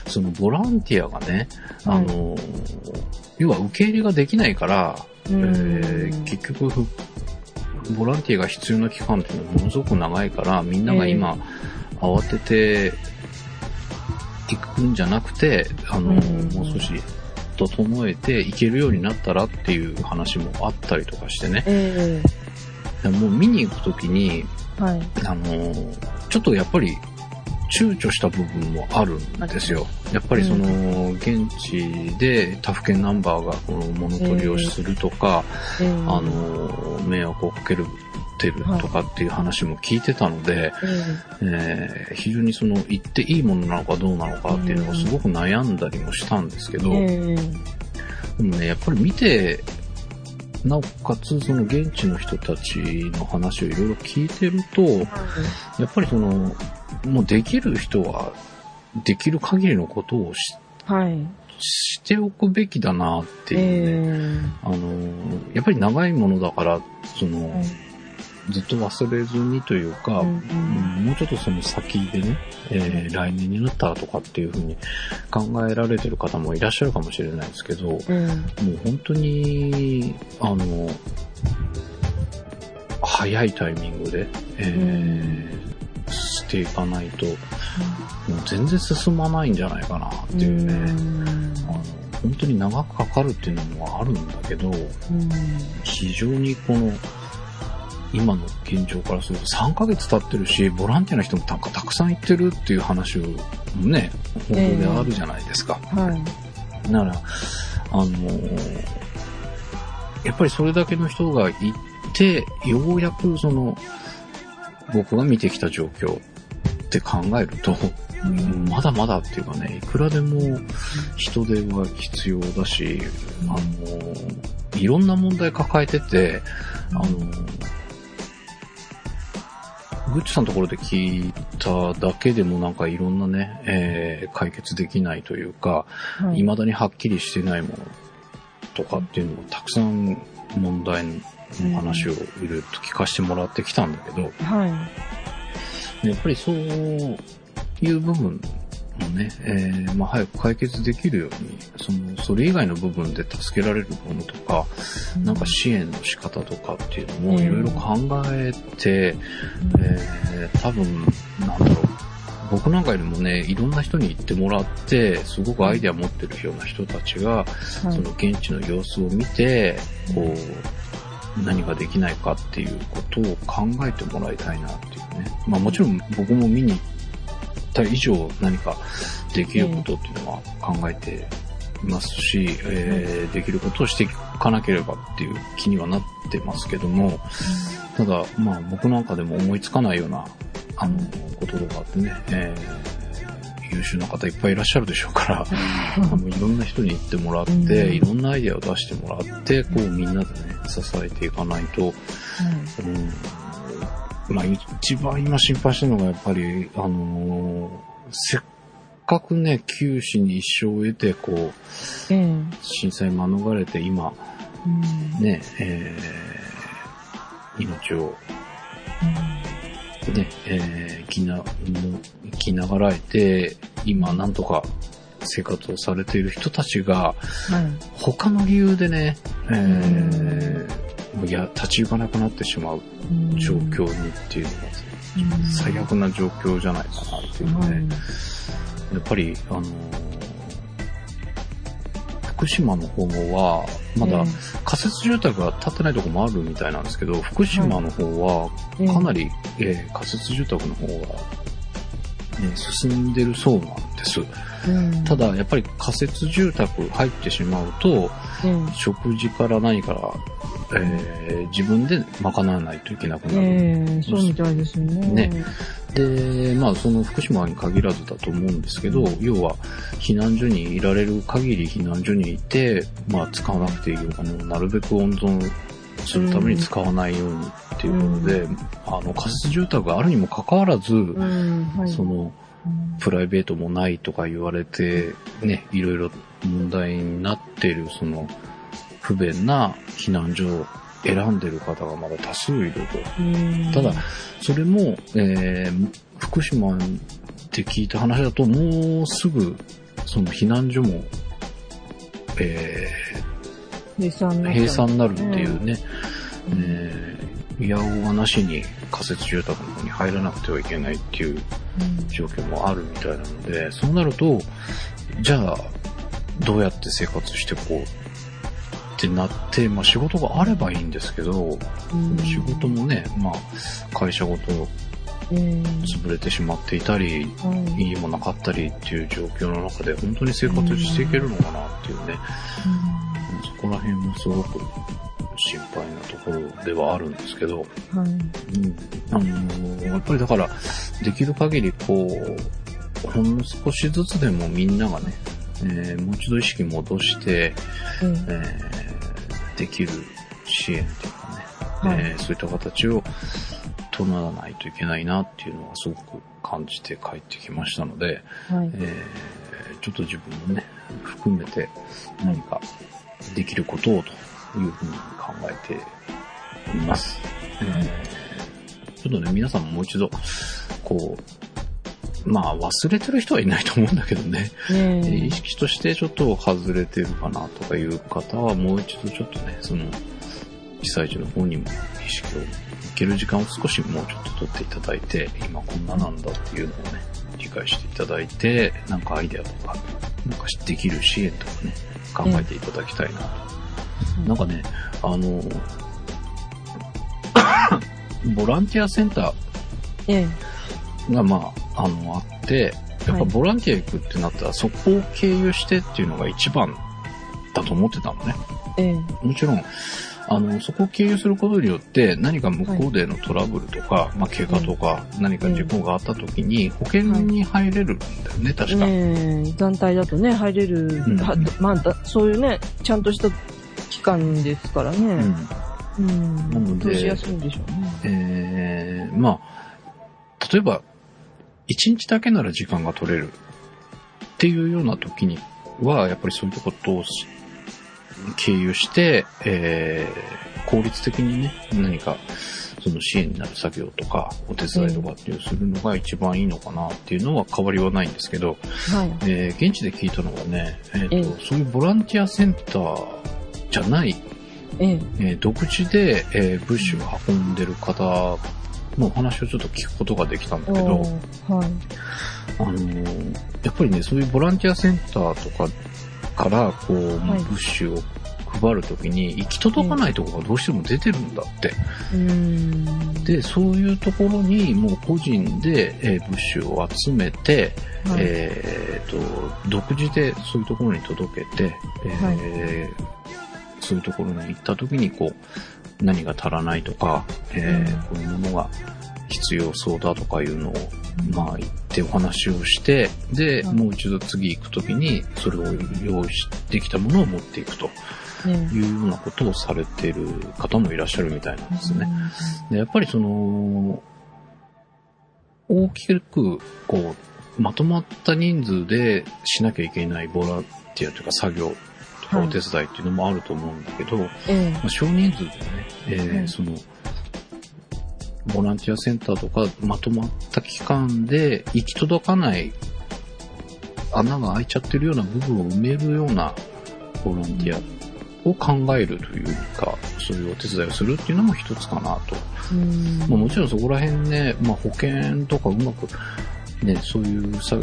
S2: そのボランティアがね、あのー要は受け入れができないから、
S1: うん。
S2: えー結局ふ、ボランティアが必要な期間っていうのはものすごく長いから、みんなが今、慌てて行くんじゃなくて、あの、
S1: うん。
S2: もう少し整えて行けるようになったらっていう話もあったりとかしてね。
S1: え
S2: でもう見に行くときに、
S1: えはい。
S2: あの、ちょっとやっぱり躊躇した部分もあるんですよ。やっぱりその、現地で他府県ナンバーがこの物取りをするとか、
S1: ええ
S2: あの、迷惑をかけるてるとかっていう話も聞いてたので、
S1: え
S2: えー非常にその行っていいものなのかどうなのかっていうのがすごく悩んだりもしたんですけど、
S1: ええ
S2: でもね、やっぱり見て、なおかつその現地の人たちの話をいろいろ聞いてると、やっぱりその、もうできる人はできる限りのことをし
S1: はい。
S2: しておくべきだなっていうね。
S1: え
S2: あの、やっぱり長いものだから、その、
S1: えはい
S2: ずっと忘れずにというか、
S1: うん
S2: うん。もうちょっとその先でね、えー来年になったらとかっていうふうに考えられてる方もいらっしゃるかもしれないですけど、もう
S1: え
S2: 本当に、あの、早いタイミングで、えーしていかないと、もう全然進まないんじゃないかなっていうね。あの本当に長くかかるっていうのもあるんだけど、非常にこの、今の現状からすると3ヶ月経ってるし、ボランティアの人もたたくさん行ってるっていう話をね、報道であるじゃないですか。
S1: はい。
S2: なら、あのーやっぱりそれだけの人が行って、ようやくその、僕が見てきた状況って考えると、まだまだっていうかね、いくらでも人手は必要だし、あのーいろんな問題抱えてて、あのーグッチさんのところで聞いただけでもなんかいろんなね、えー解決できないというか、
S1: はい。
S2: 未だにはっきりしてないものとかっていうのをたくさん問題の話をいろいろと聞かせてもらってきたんだけど、
S1: はい。
S2: やっぱりそういう部分もね、えーまあ早く解決できるように、その、それ以外の部分で助けられるものとか、なんか支援の仕方とかっていうのも
S1: うん
S2: いろいろ考えて、えー多分、なんだろう。僕なんかよりもね、いろんな人に言ってもらって、すごくアイデア持ってるような人たちが、
S1: はい
S2: その現地の様子を見て、こう、何ができないかっていうことを考えてもらいたいなっていうね。まあもちろん僕も見に行った以上何かできることっていうのは考えていますし、えーできることをしていかなければっていう気にはなってますけども、ただまあ僕なんかでも思いつかないような、あの、こととかあってね、えー優秀な方いっぱいいらっしゃるでしょうから、あのいろんな人に言ってもらって、
S1: うん。
S2: いろんなアイデアを出してもらって、こうみんなでね、支えていかないと、うん、まあ一番今心配してるのがやっぱり、あのーせっかくね、九死に一生を得て、こう、
S1: ええ。
S2: 震災免れて今、
S1: うん。
S2: ね、えー命をね、えー生きな、生きながらえて、今なんとか生活をされている人たちが、
S1: はい。
S2: 他の理由でね、えーもういや、立ち行かなくなってしまう
S1: うん。
S2: 状況にっていうのが、最悪な状況じゃないかなっていう
S1: はい。
S2: ね。やっぱり、あのー福島の方は、まだ仮設住宅が建ってないところもあるみたいなんですけど、福島の方は
S1: ええ。
S2: かなり、えー仮設住宅の方が、ね、進んでるそうなんです。
S1: うん
S2: ただ、やっぱり仮設住宅入ってしまうと、
S1: え
S2: 食事から何から、えー自分で賄わないといけなく
S1: え
S2: なる。
S1: ええそうみたいですよね。
S2: ねで、まあ、その福島に限らずだと思うんですけど、要は、避難所にいられる限り避難所にいて、まあ、使わなくていいお金をなるべく温存するために使わないようにっていうことで、あの、仮設住宅があるにもかかわらず、
S1: うん、はい。
S2: その、
S1: うん
S2: プライベートもないとか言われて、ね、いろいろ問題になっている、その、不便な避難所を選んでる方がまだ多数いると。
S1: うん
S2: ただ、それも、えー福島って聞いた話だと、もうすぐ、その避難所も、え
S1: 閉鎖に
S2: ー閉鎖になるっていうね、えーいやおうがなしに仮設住宅の方に入らなくてはいけないっていう
S1: うん。
S2: 状況もあるみたいなので、そうなると、じゃあ、どうやって生活してこうってなって、まあ仕事があればいいんですけど、
S1: うん。
S2: 仕事もね、まあ会社ごと
S1: ええ
S2: 潰れてしまっていたり、
S1: はい。
S2: 家もなかったりっていう状況の中で本当に生活していけるのかなっていうね、そこら辺もすごく心配なところではあるんですけど、
S1: うんはい。
S2: うん、あのーやっぱりだから、できる限りこう、ほんの少しずつでもみんながね、えーもう一度意識戻して、
S1: え
S2: えーできる支援っていうかね、
S1: はい。
S2: えーそういった形を取らないといけないなっていうのはすごく感じて帰ってきましたので、
S1: えはい。
S2: えーちょっと自分もね、含めて何かできることをというふうに考えております。えーちょっとね、皆さんももう一度、こう、まあ忘れてる人はいないと思うんだけどね、
S1: ねえ
S2: 意識としてちょっと外れてるかなとかいう方はもう一度ちょっとね、その、被災地の方にも意識を向ける時間を少しもうちょっと取っていただいて、今こんななんだっていうのをね、理解していただいて、なんかアイデアとか、なんかできる支援とかね、考えていただきたいなと。なんかね、あの、ボランティアセンタ
S1: ええ。
S2: ーがまあ、あの、あって、やっぱボランティア行くってなったら、そこを経由してっていうのが一番だと思ってたのね。
S1: ええ。
S2: もちろん、あの、そこを経由することによって、何か向こうでのトラブルとか、まあ、怪我とか、何か事故があった時に、保険に入れるんだよね、確か。
S1: ねえ。団体だとね、入れる、
S2: ん。
S1: はまあだ、そういうね、ちゃんとした期間ですからね。
S2: うん。
S1: うん。通しやすいんでしょうね。
S2: えー、まあ、例えば、1日だけなら時間が取れるっていうような時には、やっぱりそういうことを経由して、えー、効率的にね、何か、その支援になる作業とか、お手伝いとかっていうするのが一番いいのかなっていうのは変わりはないんですけど、
S1: はい。
S2: えー現地で聞いたのはね、えーと
S1: ええ
S2: そういうボランティアセンターじゃない、
S1: ええ。
S2: えー独自で、えー物資を運んでる方のお話をちょっと聞くことができたんだけど、
S1: はい。
S2: あのーやっぱりね、そういうボランティアセンターとかから、こう、
S1: はい
S2: 物資を配るときに行き届かないところがどうしても出てるんだって。
S1: うーん。
S2: で、そういうところにもう個人で、えー物資を集めて、
S1: はい、
S2: えー、と、独自でそういうところに届けて、えーそういうところに行った時にこう、何が足らないとか、えーこういうものが必要そうだとかいうのを、まあ言ってお話をして、で、
S1: はい
S2: もう一度次行く時にそれを用意してきたものを持っていくと
S1: ええ
S2: いうようなことをされている方もいらっしゃるみたいなんですね。でやっぱりその、大きく、こう、まとまった人数でしなきゃいけないボランティアというか作業お手伝いっていうのもあると思うんだけど、ま
S1: え。え
S2: あ、少人数でね、えー
S1: はい。
S2: その、ボランティアセンターとかまとまった期間で行き届かない穴が開いちゃってるような部分を埋めるようなボランティアを考えるというか、そういうお手伝いをするっていうのも一つかなと。まあ、もちろんそこら辺ね、まあ、保険とかうまく、ね、そういうさ、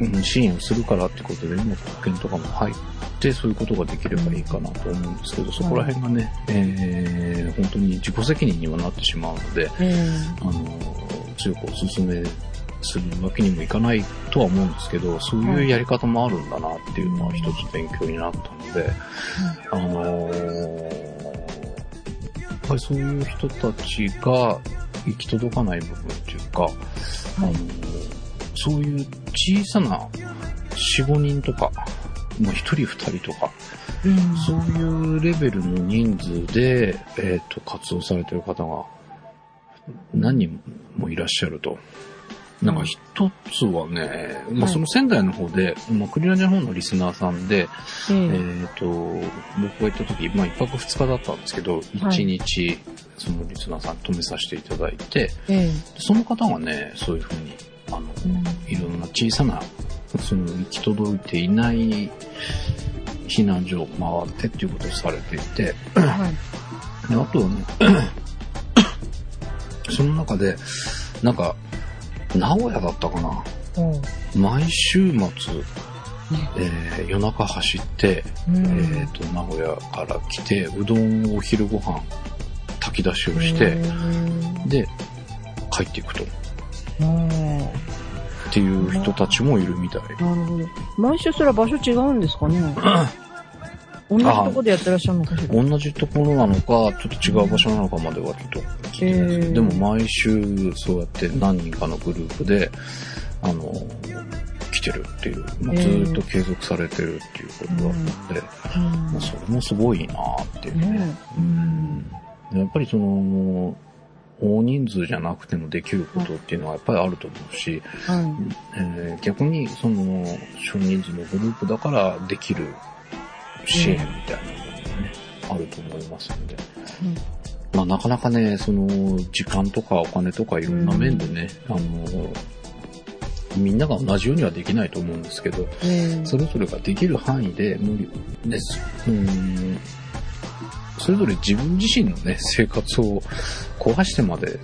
S2: うん、支援をするからってことで、うまく保険とかも入って、そういうことができればいいかなと思うんですけど、そこら辺がね、えー、本当に自己責任にはなってしまうので、
S1: ええ
S2: あの、強くお勧めするわけにもいかないとは思うんですけど、そういうやり方もあるんだなっていうのは一つ勉強になったので、あのーやっぱりそういう人たちが行き届かない部分っていうか、あのーそういう小さな4、5人とか、まあ、1人2人とか、
S1: うん
S2: そういうレベルの人数で、えっ、と、活動されてる方が何人もいらっしゃると。なんか一つはね、まあ
S1: はい
S2: その仙台の方で、まあクリラジの方のリスナーさんで、
S1: え
S2: え。
S1: え
S2: っ、と、僕が行った時、まあ一泊二日だったんですけど、一日、そのリスナーさん止めさせていただいて、
S1: ええ。
S2: その方がね、そういうふうに、あの、いろんな小さな、その行き届いていない避難所を回ってっていうことをされていて、
S1: はい。
S2: であとはね、その中で、なんか、名古屋だったかな。毎週末、えー夜中走って、
S1: うん
S2: えっ、と、名古屋から来て、うどんをお昼ご飯、炊き出しをして、で、帰っていくと。
S1: うん
S2: っていう人たちもいるみたい。
S1: なるほど。毎週それは場所違うんですかね？同じとこでやってらっしゃるのかしら？
S2: 同じところなのか、ちょっと違う場所なのかまではちょっと聞いてないですけど、
S1: えー。
S2: でも毎週そうやって何人かのグループで、あの、来てるっていう、まあ、ず
S1: えー
S2: ーっと継続されてるっていうことだったので、
S1: うん。
S2: まあ、それもすごいなっていうね。
S1: ねうん。
S2: うん。やっぱりその、大人数じゃなくてもできることっていうのはやっぱりあると思うし、
S1: は
S2: えー逆にその少人数のグループだからできる支援みたいなものがね、あると思いますので。
S1: うん
S2: まあなかなかね、その時間とかお金とかいろんな面でね、あの、みんなが同じようにはできないと思うんですけど、それぞれができる範囲で無理です。うんそれぞれ自分自身のね、生活を壊してまで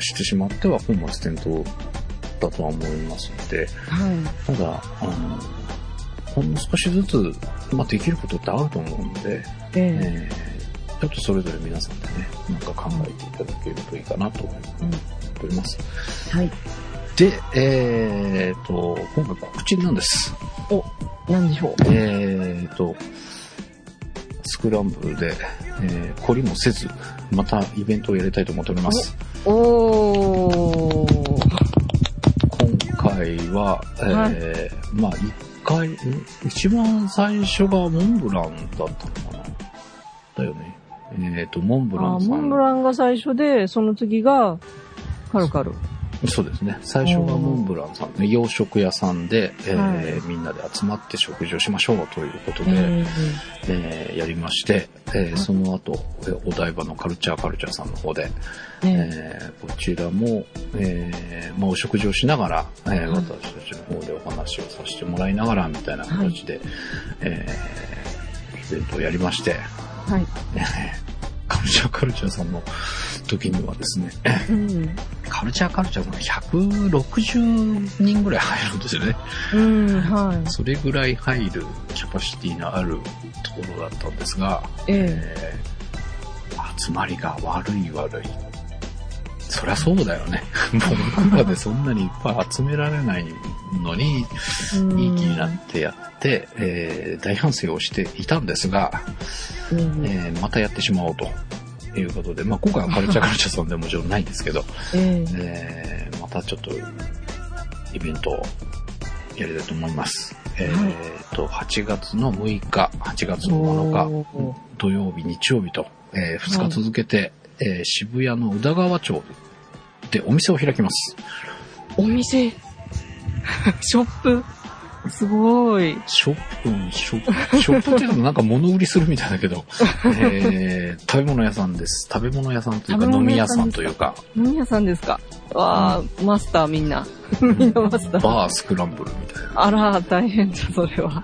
S2: してしまっては本末転倒だとは思いますので、
S1: はい。
S2: ただ、あの、ほんの少しずつ、まあ、できることってあると思うので、
S1: ええ
S2: えーちょっとそれぞれ皆さんでね、なんか考えていただけるといいかなと思っております。
S1: はい。
S2: で、えーと、今回告知なんです。
S1: 何でしょう
S2: えーと、スクランブルで、えー、懲りもせず、またイベントをやりたいと思っております。
S1: おー。
S2: 今回は、えーまあ一回、ん？一番最初がモンブランだったのかな？だよね。えーと、モンブラ
S1: あ、
S2: ンさん。
S1: モンブランが最初で、その次が、カルカル。
S2: そうですね。最初がモンブランさん、洋食屋さんで、えー
S1: は
S2: みんなで集まって食事をしましょうということで、
S1: え
S2: えーやりまして、えーその後、えーお台場のカルチャーカルチャーさんの方で、
S1: ええ
S2: えーこちらも、えーまあ、お食事をしながら、えー
S1: はい。
S2: 私たちの方でお話をさせてもらいながらみたいな形で、えーイベントをやりまして、
S1: はい。
S2: カルチャーカルチャーさんの時にはですね、
S1: うん。
S2: カルチャーカルチャーが160人ぐらい入るんですよね。
S1: うん、はい。
S2: それぐらい入るキャパシティのあるところだったんですが、
S1: え
S2: えー集まりが悪い悪い。そりゃそうだよね。僕らでそんなにいっぱい集められないのに、いい気になってやって、えー大反省をしていたんですが、
S1: うん
S2: えーまたやってしまおうということで、まあ今回はカルチャーカルチャーさんでもちろんないんですけど、
S1: え
S2: えーまたちょっとイベントをやりたいと思います。え
S1: はい
S2: ーと、8月の6日、8月
S1: え。
S2: の7日、土曜日、日曜日と、え2日続けて、えー渋谷の宇田川町でお店を開きます。
S1: お店 ショップすごい。
S2: ショップ、うんショップ、ショップっていうのなんか物売りするみたいだけど、えー食べ物屋さんです。食べ物屋さんというか飲み屋
S1: さん
S2: というか、
S1: 何屋さんですか？わあ、マスターみんな。みんなマスター。
S2: バースクランブルみたいな。
S1: あら、大変だ、それは。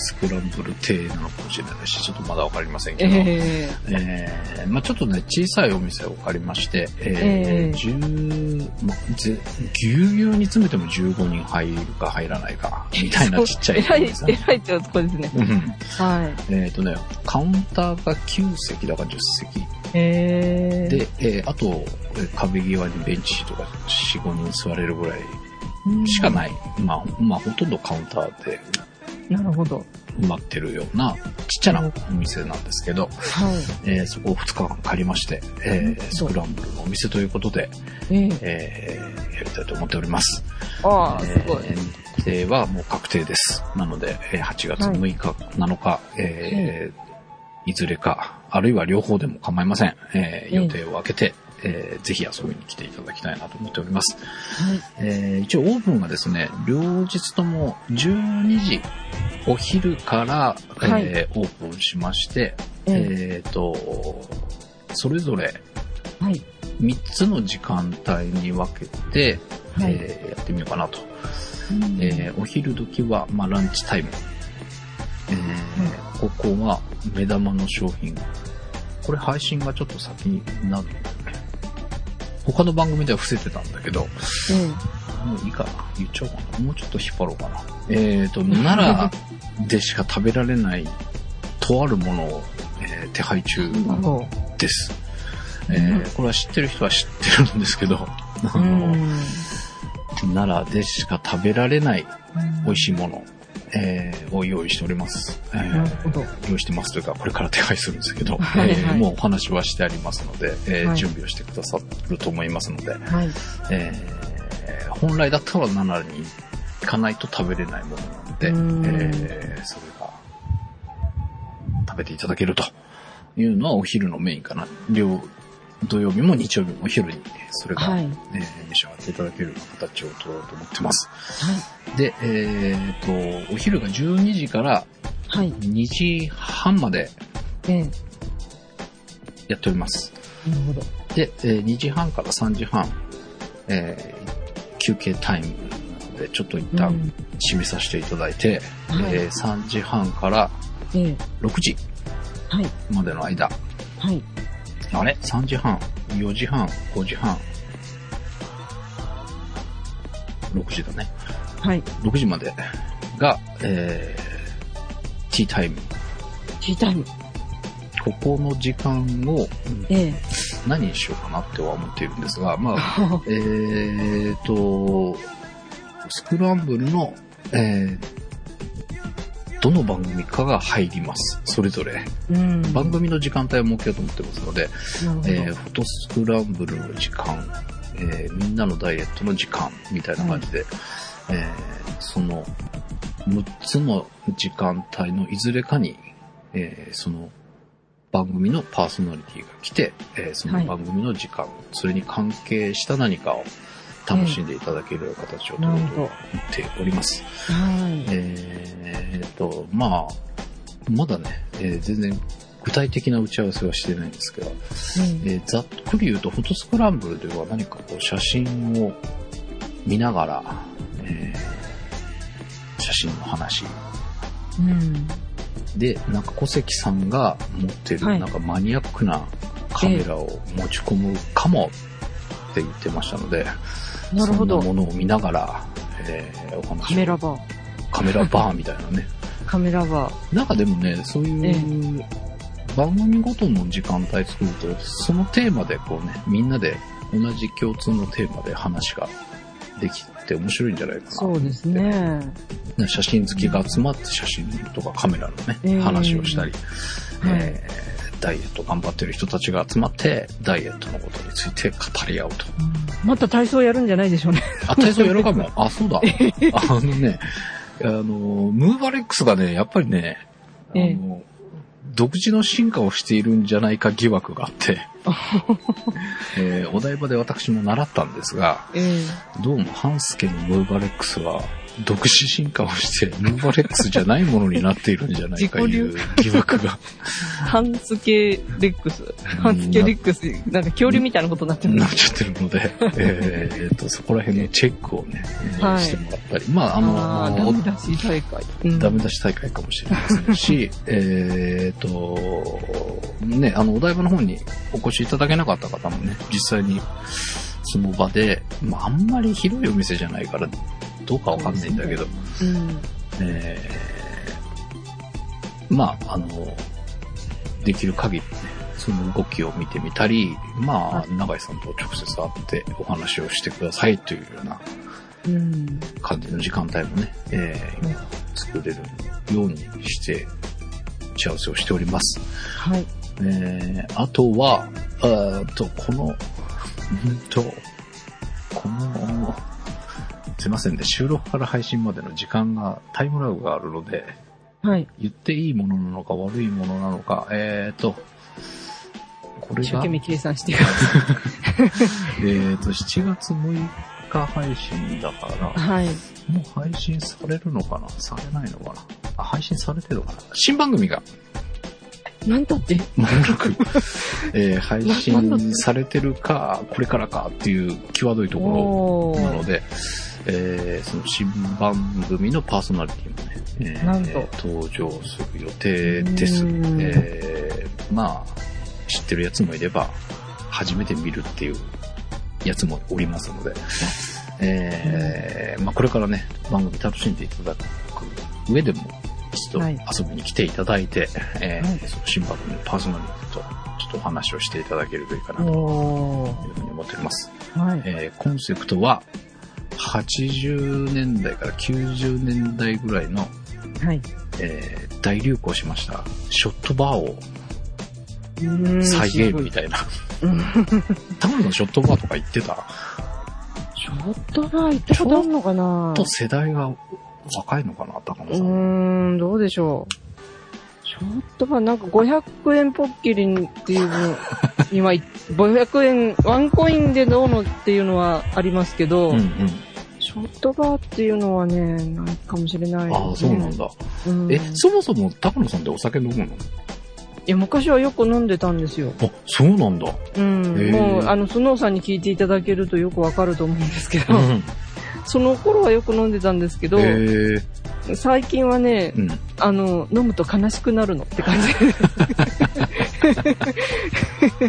S2: スクランブル亭なのかもしれないし、ちょっとまだわかりませんけど、
S1: え
S2: えーまあちょっとね、小さいお店を借りまして、
S1: ええ
S2: えー10まぜぎゅうぎゅうに詰めても15人入るか入らないか、みたいなちっちゃい
S1: 偉い、
S2: ですね。
S1: 偉いってとこですね。
S2: うん
S1: は
S2: えっ、とね、カウンターが9席だから10席。
S1: い。えー、
S2: で、えーあと、えー壁際にベンチとか4、5人座れるぐらい
S1: うん
S2: しかない。まあ、まあ、ほとんどカウンターで
S1: なるほど。
S2: 埋まってるような、ちっちゃなお店なんですけど、
S1: はい。
S2: えーそこを2日間借りまして、えー
S1: うん
S2: スクランブルのお店ということで、
S1: えー、
S2: えーやりたいと思っております。
S1: ああ、すごい。
S2: えー日程はもう確定です。なので、えー8月6日、7日、えーいずれか、あるいは両方でも構いません。えー
S1: うん
S2: 予定を空けて、えーぜひ遊びに来ていただきたいなと思っております。
S1: はい。
S2: えー一応オープンがですね、両日とも12時、お昼から、
S1: はい
S2: えーオープンしまして、
S1: え
S2: えっ、と、それぞれ
S1: ー、はい。
S2: 3つの時間帯に分けて、
S1: はい
S2: えーやってみようかなと。
S1: うん
S2: えーお昼時は、まあ、ランチタイム。えーここは目玉の商品。これ配信がちょっと先になる。他の番組では伏せてたんだけど、
S1: え
S2: もういいかな。言っちゃおうかな。もうちょっと引っ張ろうかな。えっ、と、奈良でしか食べられない、とあるものを、えー手配中です。えーこれは知ってる人は知ってるんですけど、あの、
S1: ん。
S2: 奈良でしか食べられない美味しい
S1: い。
S2: もの、えーを用意しております。えー。用意してますというか、これから手配するんですけど、
S1: はいはい
S2: えーもうお話はしてありますので、えー
S1: はい
S2: 準備をしてくださると思いますので、
S1: はい。
S2: えー本来だったら奈良に行かないと食べれないものなので、
S1: うん
S2: えーそれが食べていただけるというのはお昼のメインかな。両土曜日も日曜日もお昼にそれが、
S1: はい。
S2: えー召し上がっていただけるような形を取ろうと思ってます。
S1: はい。
S2: で、えーと、お昼が12時から
S1: はい。
S2: 2時半まで
S1: ええ
S2: やっております。
S1: なるほど。
S2: で、えー2時半から3時半、えー休憩タイムなので、ちょっと一旦
S1: うん
S2: 締めさせていただいて、
S1: はい
S2: えー3時半から
S1: ええ
S2: 6時
S1: はい。
S2: までの間、
S1: はい。
S2: あれ ?3 時半、4時半、5時半、6時だね。
S1: はい。
S2: 6時までが、えーティータイム。
S1: ティータイム。
S2: ここの時間を
S1: ええ
S2: 何にしようかなっては思っているんですが、まあ、えーと、スクランブルの、えーどの番組かが入ります。それぞれ。
S1: うん。
S2: 番組の時間帯を設けようと思ってますので。えーフォトスクランブルの時間、えーみんなのダイエットの時間みたいな感じで、えーその6つの時間帯のいずれかに、えーその番組のパーソナリティが来て、えーその番組の時間、それに関係した何かを楽しんでいただけるような形を取ろうと思っております。
S1: はい。
S2: えーっと、まあ、まだね、えー全然具体的な打ち合わせはしてないんですけど、えーざっくり言うと、フォトスクランブルでは何かこう写真を見ながら、えー写真の話
S1: うん。
S2: で、なんか小関さんが持ってる、
S1: はい
S2: なんかマニアックなカメラを持ち込むかもって言ってましたので、
S1: なるほど
S2: そんなものを見ながら、えーお話を
S1: カメラバー。
S2: カメラバーみたいなね。
S1: カメラバー。
S2: なんかでもね、そういう番組ごとの時間帯作ると、そのテーマでこうね、みんなで同じ共通のテーマで話ができて面白いんじゃないかな。
S1: そうです。ね。
S2: ね写真好きが集まって写真とかカメラのね、
S1: えー
S2: 話をしたり、
S1: はい
S2: えーダイエット頑張ってる人たちが集まって、ダイエットのことについて語り合うと。
S1: また体操やるんじゃないでしょうね。
S2: あ、体操やるかも。あ、そうだ。あのね、あの、ムーバレックスがね、やっぱりね、あの、
S1: え
S2: 独自の進化をしているんじゃないか疑惑があって、えーお台場で私も習ったんですが、
S1: え
S2: どうもハンスケのムーバレックスは、独自進化をして、ムーバレックスじゃないものになっているんじゃないかいう疑惑が。
S1: えハンスケレックス。ハンスケレックス、なんか恐竜みたいなことになってる
S2: なっ。ちゃってるので、えーっと、そこら辺のチェックをね、えー
S1: はい
S2: してもらったり、まあ、あの
S1: あーダメ出し大会。うん
S2: ダメ出し大会かもしれませんし、えっと、ね、あの、お台場の方にお越しいただけなかった方もね、実際にその場で、まあ、あんまり広いお店じゃないから、どうかわかんないんだけど、
S1: うん。
S2: えーまあ、あの、できる限りね、その動きを見てみたり、まあ、
S1: はい
S2: 永井さんと直接会ってお話をしてくださいというような
S1: うん。
S2: 感じの時間帯もね、えー今作れるようにして、打ち合わせをしております。
S1: はい。
S2: えー、あとは、えーっと、この、うんと、この、すいませんね、収録から配信までの時間が、タイムラグがあるので、
S1: はい。
S2: 言っていいものなのか悪いものなのか、えーっと、これが
S1: 一生懸、命計算してくださ
S2: えーっと、7月6日配信だから、
S1: い。はい。
S2: もう配信されるのかな？されないのかな？あ、配信されてるのかな？新番組が、
S1: なんだって？
S2: まもなく、えー配信されてるか、これからかっていう際どいとこ
S1: お
S2: ろなの
S1: ー。
S2: で、えーその新番組のパーソナリティもね、えー
S1: なんと
S2: 登場する予定です。
S1: うん
S2: えーまあ、知ってるやつもいれば、初めて見るっていうやつもおりますので、えーまあこれからね、番組楽しんでいただく上でも、一度
S1: はい
S2: 遊びに来ていただいて、えー
S1: はい
S2: その新番組のパーソナリティとちょっとお話をしていただけるといいかなと。いうふうに思っております。
S1: はい。
S2: えーコンセプトは、80年代から90年代ぐらいの、
S1: はい。
S2: えー大流行しました、ショットバーを
S1: うん
S2: 再現みたいな。
S1: うん
S2: タムのショットバーとか言ってた
S1: ちょっとな、行ったことあるのかな？
S2: と世代が若いのかな、高野
S1: う
S2: さん。
S1: ーん、どうでしょう。ちょっとまあなんか500円ポッキリっていうのには、500円、ワンコインでどうのっていうのはありますけど、
S2: うんうん。
S1: ショットバーっていうのはね、ないかもしれない、
S2: ああ、そうなん。だ。
S1: うん、
S2: え
S1: い、
S2: そもそも高野さんってお酒飲むの？
S1: や、昔はよく飲んでたんですよ。
S2: あ、そうなんだ。
S1: うん。
S2: ー
S1: もう、あの、スノーさんに聞いていただけるとよくわかると思うんですけど、
S2: うん。
S1: その頃はよく飲んでたんですけど。最近はね、
S2: うん。
S1: あの、飲むと悲しくなるのって感じ。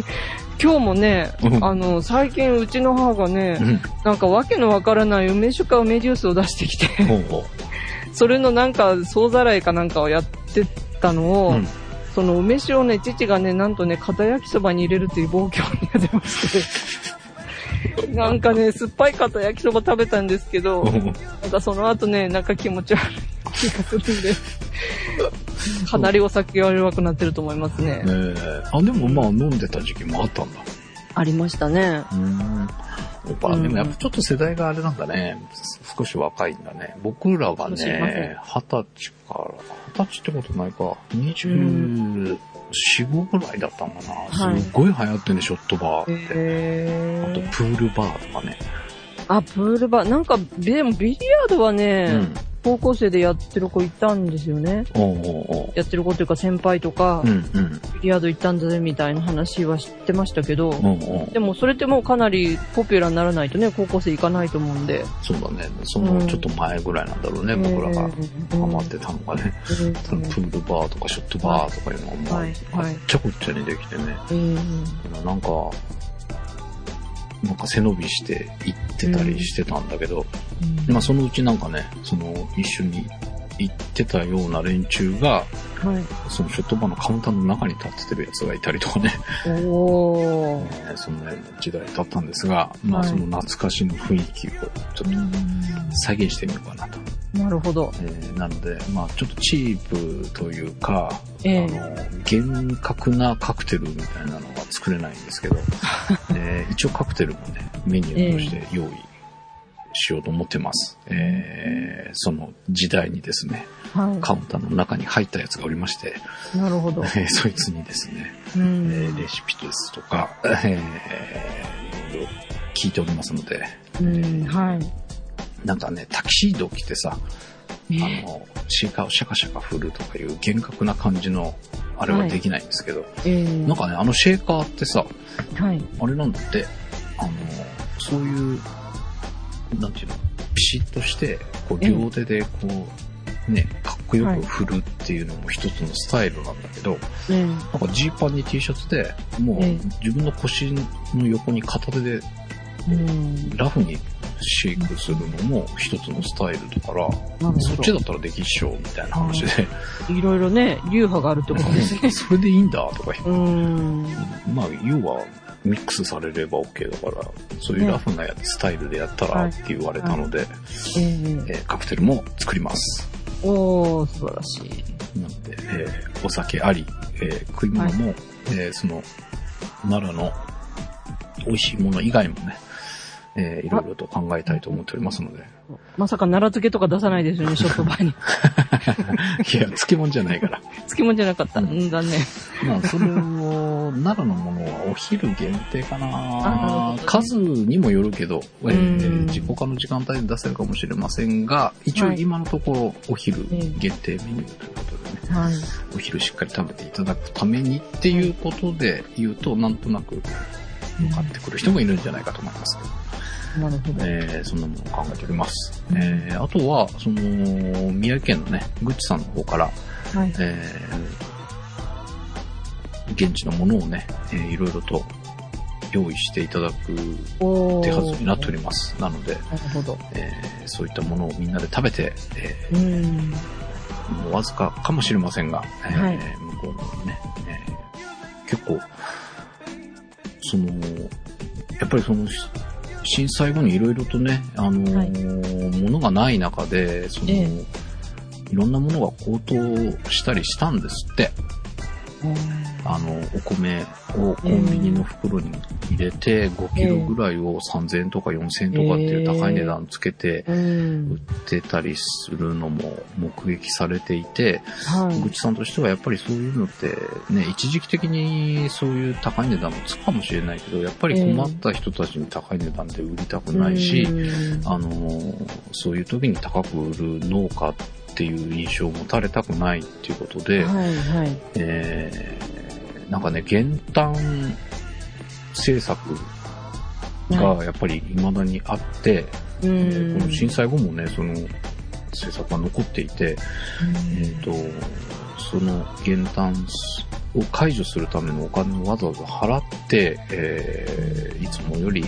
S1: 今日もね、
S2: うん
S1: あの、最近うちの母がね、
S2: うん。
S1: なんかわけのわからない梅酒か梅ジュースを出してきて、それのなんか総ざらいかなんかをやってたの
S2: う。
S1: を、
S2: うん。
S1: その梅酒をね、父がね、なんとね、片焼きそばに入れるっていう暴挙に出まして、なんかね、酸っぱい片焼きそば食べたんですけど、なんかその後ね、なんか気持ち悪い気がするんで、かなりお酒が弱くなってると思いますね。
S2: えー、あ、でもまあ飲んでた時期もあったんだ。
S1: ありましたね。
S2: うん。やっぱ、
S1: うん
S2: でもやっぱちょっと世代があれなんだね。少し若いんだね。僕らが
S1: かもしれません
S2: ね、二十歳から、二十歳ってことないか、24、5ぐらいだったのかな。
S1: はい
S2: すっごい流行ってんね、ショットバーって。あと。プールバーとかね。
S1: あ、プールバー。なんか、でもビリヤードは
S2: う
S1: ね、
S2: ん。
S1: 高校生でやってる子いたんですよね。
S2: おうおうおう
S1: やってる子っていうか先輩とか、
S2: うんうん。
S1: ビリヤード行ったんだぜみたいな話は知ってましたけど、
S2: おうおう
S1: でもそれってもうかなりポピュラーにならないとね、高校生行かないと思うんで。
S2: そうだね。そのちょっと前ぐらいなんだろうね、僕らが
S1: えー
S2: ハマってたのがね。
S1: うん
S2: そのプールバーとかショットバーとかいうのがもう、
S1: はいはい
S2: あっちゃこっちゃにできてね。
S1: うん
S2: なんか、なんか背伸びして行ってたりしてたんだけど、まあそのうちなんかね、その一緒に行ってたような連中が、
S1: はい。
S2: そのショットバーのカウンターの中に立ってるやつがいたりとかね、
S1: おー。
S2: えーそんな時代だったんですが、まあ
S1: はい
S2: その懐かしの雰囲気をちょっと再現してみようかなと。
S1: なるほど。
S2: えーなので、まあちょっとチープというか、
S1: ええ
S2: あの、厳格なカクテルみたいなのは作れないんですけど、えー一応カクテルもね、メニューとして用意しようと思ってます。えーその時代にですね、
S1: は
S2: カウンターの中に入ったやつがおりまして、
S1: い。なるほど
S2: え。ーそいつにですね、
S1: う
S2: え
S1: ん
S2: ーレシピですとか、えー聞いておりますので、
S1: うん、はい。
S2: なんかね、タキシード着てさ、
S1: え
S2: あの、シーカーをシャカシャカ振るとかいう厳格な感じの、あれはできないんですけど、
S1: え
S2: なんかね、あのシェーカーってさ、
S1: はい。
S2: あれなんだって、あの、そういう、なんていうの、ピシッとして、こう、
S1: ええ
S2: 両手でこう、ね、かっこよく振るっていうのも一つのスタイルなんだけど、
S1: え
S2: なんかジーパンに T シャツで、もう
S1: ええ
S2: 自分の腰の横に片手で
S1: うん。
S2: ラフにシェイクするのも一つのスタイルだから、そっ。ちだったらできっしょ、みたいな話で、
S1: いろいろね、流派があるってことですね。
S2: それでいいんだとか言って
S1: うん。
S2: まあ、要は、ミックスされれば OK だから、そういうラフなやつ、スタイルでやったらって言われたので、
S1: ええ
S2: えーカクテルも作ります。
S1: おー、素晴らしい。
S2: なので、えーお酒あり、えー食い物も、えーその、奈良の美味しいもの以外もね、えーいろいろと考えたいと思っておりますので。
S1: まさか奈良漬けとか出さないですよね、ショットバーに。
S2: いや、漬物じゃないから。
S1: 漬物じゃなかった。うん、残念。
S2: まあ、それを、奈良のものはお昼限定か
S1: あな
S2: 数にもよるけど、えー
S1: うん
S2: 自己化の時間帯で出せるかもしれませんが、一応
S1: はい
S2: 今のところお昼
S1: ええ
S2: 限定メニューということでね、
S1: はい。
S2: お昼しっかり食べていただくためにっていうことで言うと、なんとなく向かってくる人もいるんじゃないかと思いますけど、
S1: なるほど。
S2: えーそんなものを考えております。えーあとは、その、宮城県のね、ぐっちさんの方から、
S1: はい。
S2: えー現地のものをね、えーいろいろと用意していただく。手はずになっております。なので、
S1: なるほど。
S2: えーそういったものをみんなで食べて、え
S1: うん。
S2: ーもうわずかかもしれませんが、えー
S1: はい
S2: 向こうのね、えー結構、その、やっぱりその、し震災後にいろいろとね、あのーものがない中で、その、
S1: え
S2: いろんなものが高騰したりしたんですって。あの、お米をコンビニの袋に入れて、5キロぐらいを3000円とか4000円とかっていう高い値段つけて
S1: う
S2: 売
S1: ん
S2: っ。てたりするのも目撃されていて、
S1: はい。
S2: ぐちさんとしてはやっぱりそういうのって、ね、一時期的にそういう高い値段もつくかもしれないけど、やっぱり困った人たちに高い値段で売りたくないし、
S1: うん。
S2: あの、そういう時に高く売る農家っていう印象を持たれたくないっていうことで、
S1: はい、はい。
S2: えーなんかね、減反政策がやっぱり未だにあって、
S1: う
S2: えー
S1: ん。
S2: この震災後もね、その政策が残っていて、えっ、と、その減反を解除するためのお金をわざわざ払って、えーいつもより、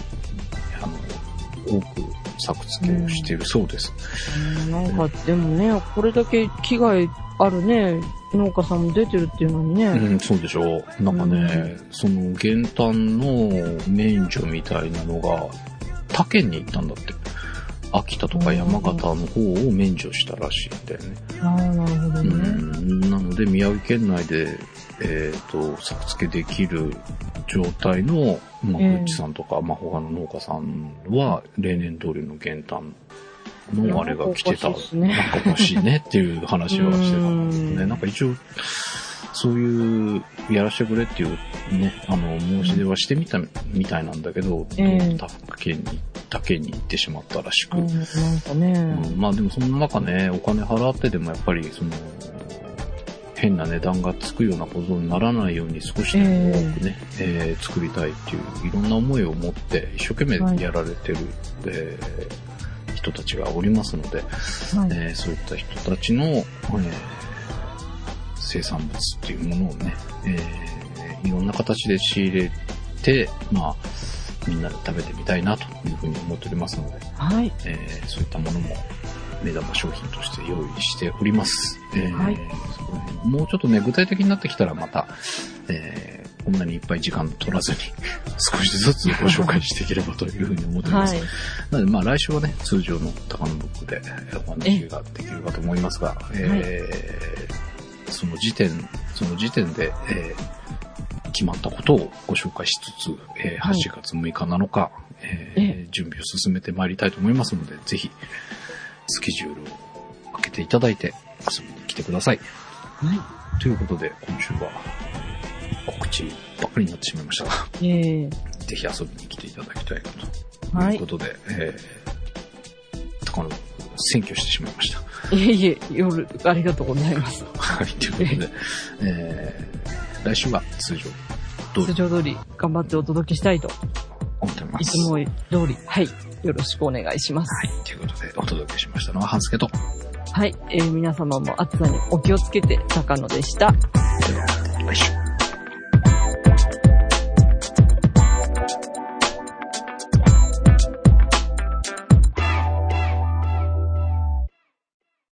S2: あの、多く作付けをしているそうです。
S1: うんなんか、でもね、これだけ危害あるね、農家さんも出てるっていうのにね。
S2: うん、そうでしょう。なんかね、その減反の免除みたいなのが、他県に行ったんだって。秋田とか山形の方を免除したらしいんだよね。
S1: ああ、なるほど
S2: う
S1: ね。
S2: ん、なので、宮城県内で、えっ、と、作付けできる状態の、まあ、
S1: ええ
S2: グッチさんとか、まあ、他の農家さんは、例年通りの減反のあれが来てた。
S1: なんかおかしいね
S2: っていう話はしてたんだけどね。
S1: うん
S2: なんか一応、そういう、やらしてくれっていうね、あの、申し出はしてみたみたいなんだけど、
S1: ええ
S2: 他府県にだけに行ってしまったらしく。
S1: うん、なんかね、
S2: うんまあでもそんな中ね、お金払ってでもやっぱりその、変な値段がつくようなことにならないように少しでも多くね、えー作りたいっていういろんな思いを持って一生懸命やられてる、えー人たちがおりますので、
S1: はい。
S2: えーそういった人たちの、えー生産物っていうものをね、えーいろんな形で仕入れて、まあ、みんなで食べてみたいなというふうに思っておりますので、
S1: はい。
S2: えーそういったものも目玉商品として用意しております。えー
S1: はい
S2: もうちょっとね、具体的になってきたらまた、えーこんなにいっぱい時間取らずに 少しずつご紹介していければというふうに思っております。
S1: はい。
S2: なので、まあ来週はね、通常の高野ブックでお話ができるかと思いますが、えーその時点、その時点で、えー決まったことをご紹介しつつ、えー
S1: はい
S2: 8月6日なのか、えー
S1: え
S2: 準備を進めてまいりたいと思いますので、ぜひ、スケジュールを開けていただいて遊びに来てください。
S1: は
S2: ということで、今週は告知ばっかりになってしまいましたが、
S1: い。ええ
S2: ぜひ遊びに来ていただきたいなと。
S1: はい
S2: ということで、えー、高野、選挙してしまいました。
S1: いえいえ、夜、ありがとうございます。
S2: はい、ということで、えー、来週は通常通
S1: 通
S2: り
S1: 常通り頑張ってお届けしたいと、
S2: 思ってます。
S1: いつも通り、はい。よろしくお願いします。
S2: はい、ということで、お届けしましたのは、半助と、
S1: はい。えー皆様も暑さにお気をつけて、高野でした。
S2: では、来週。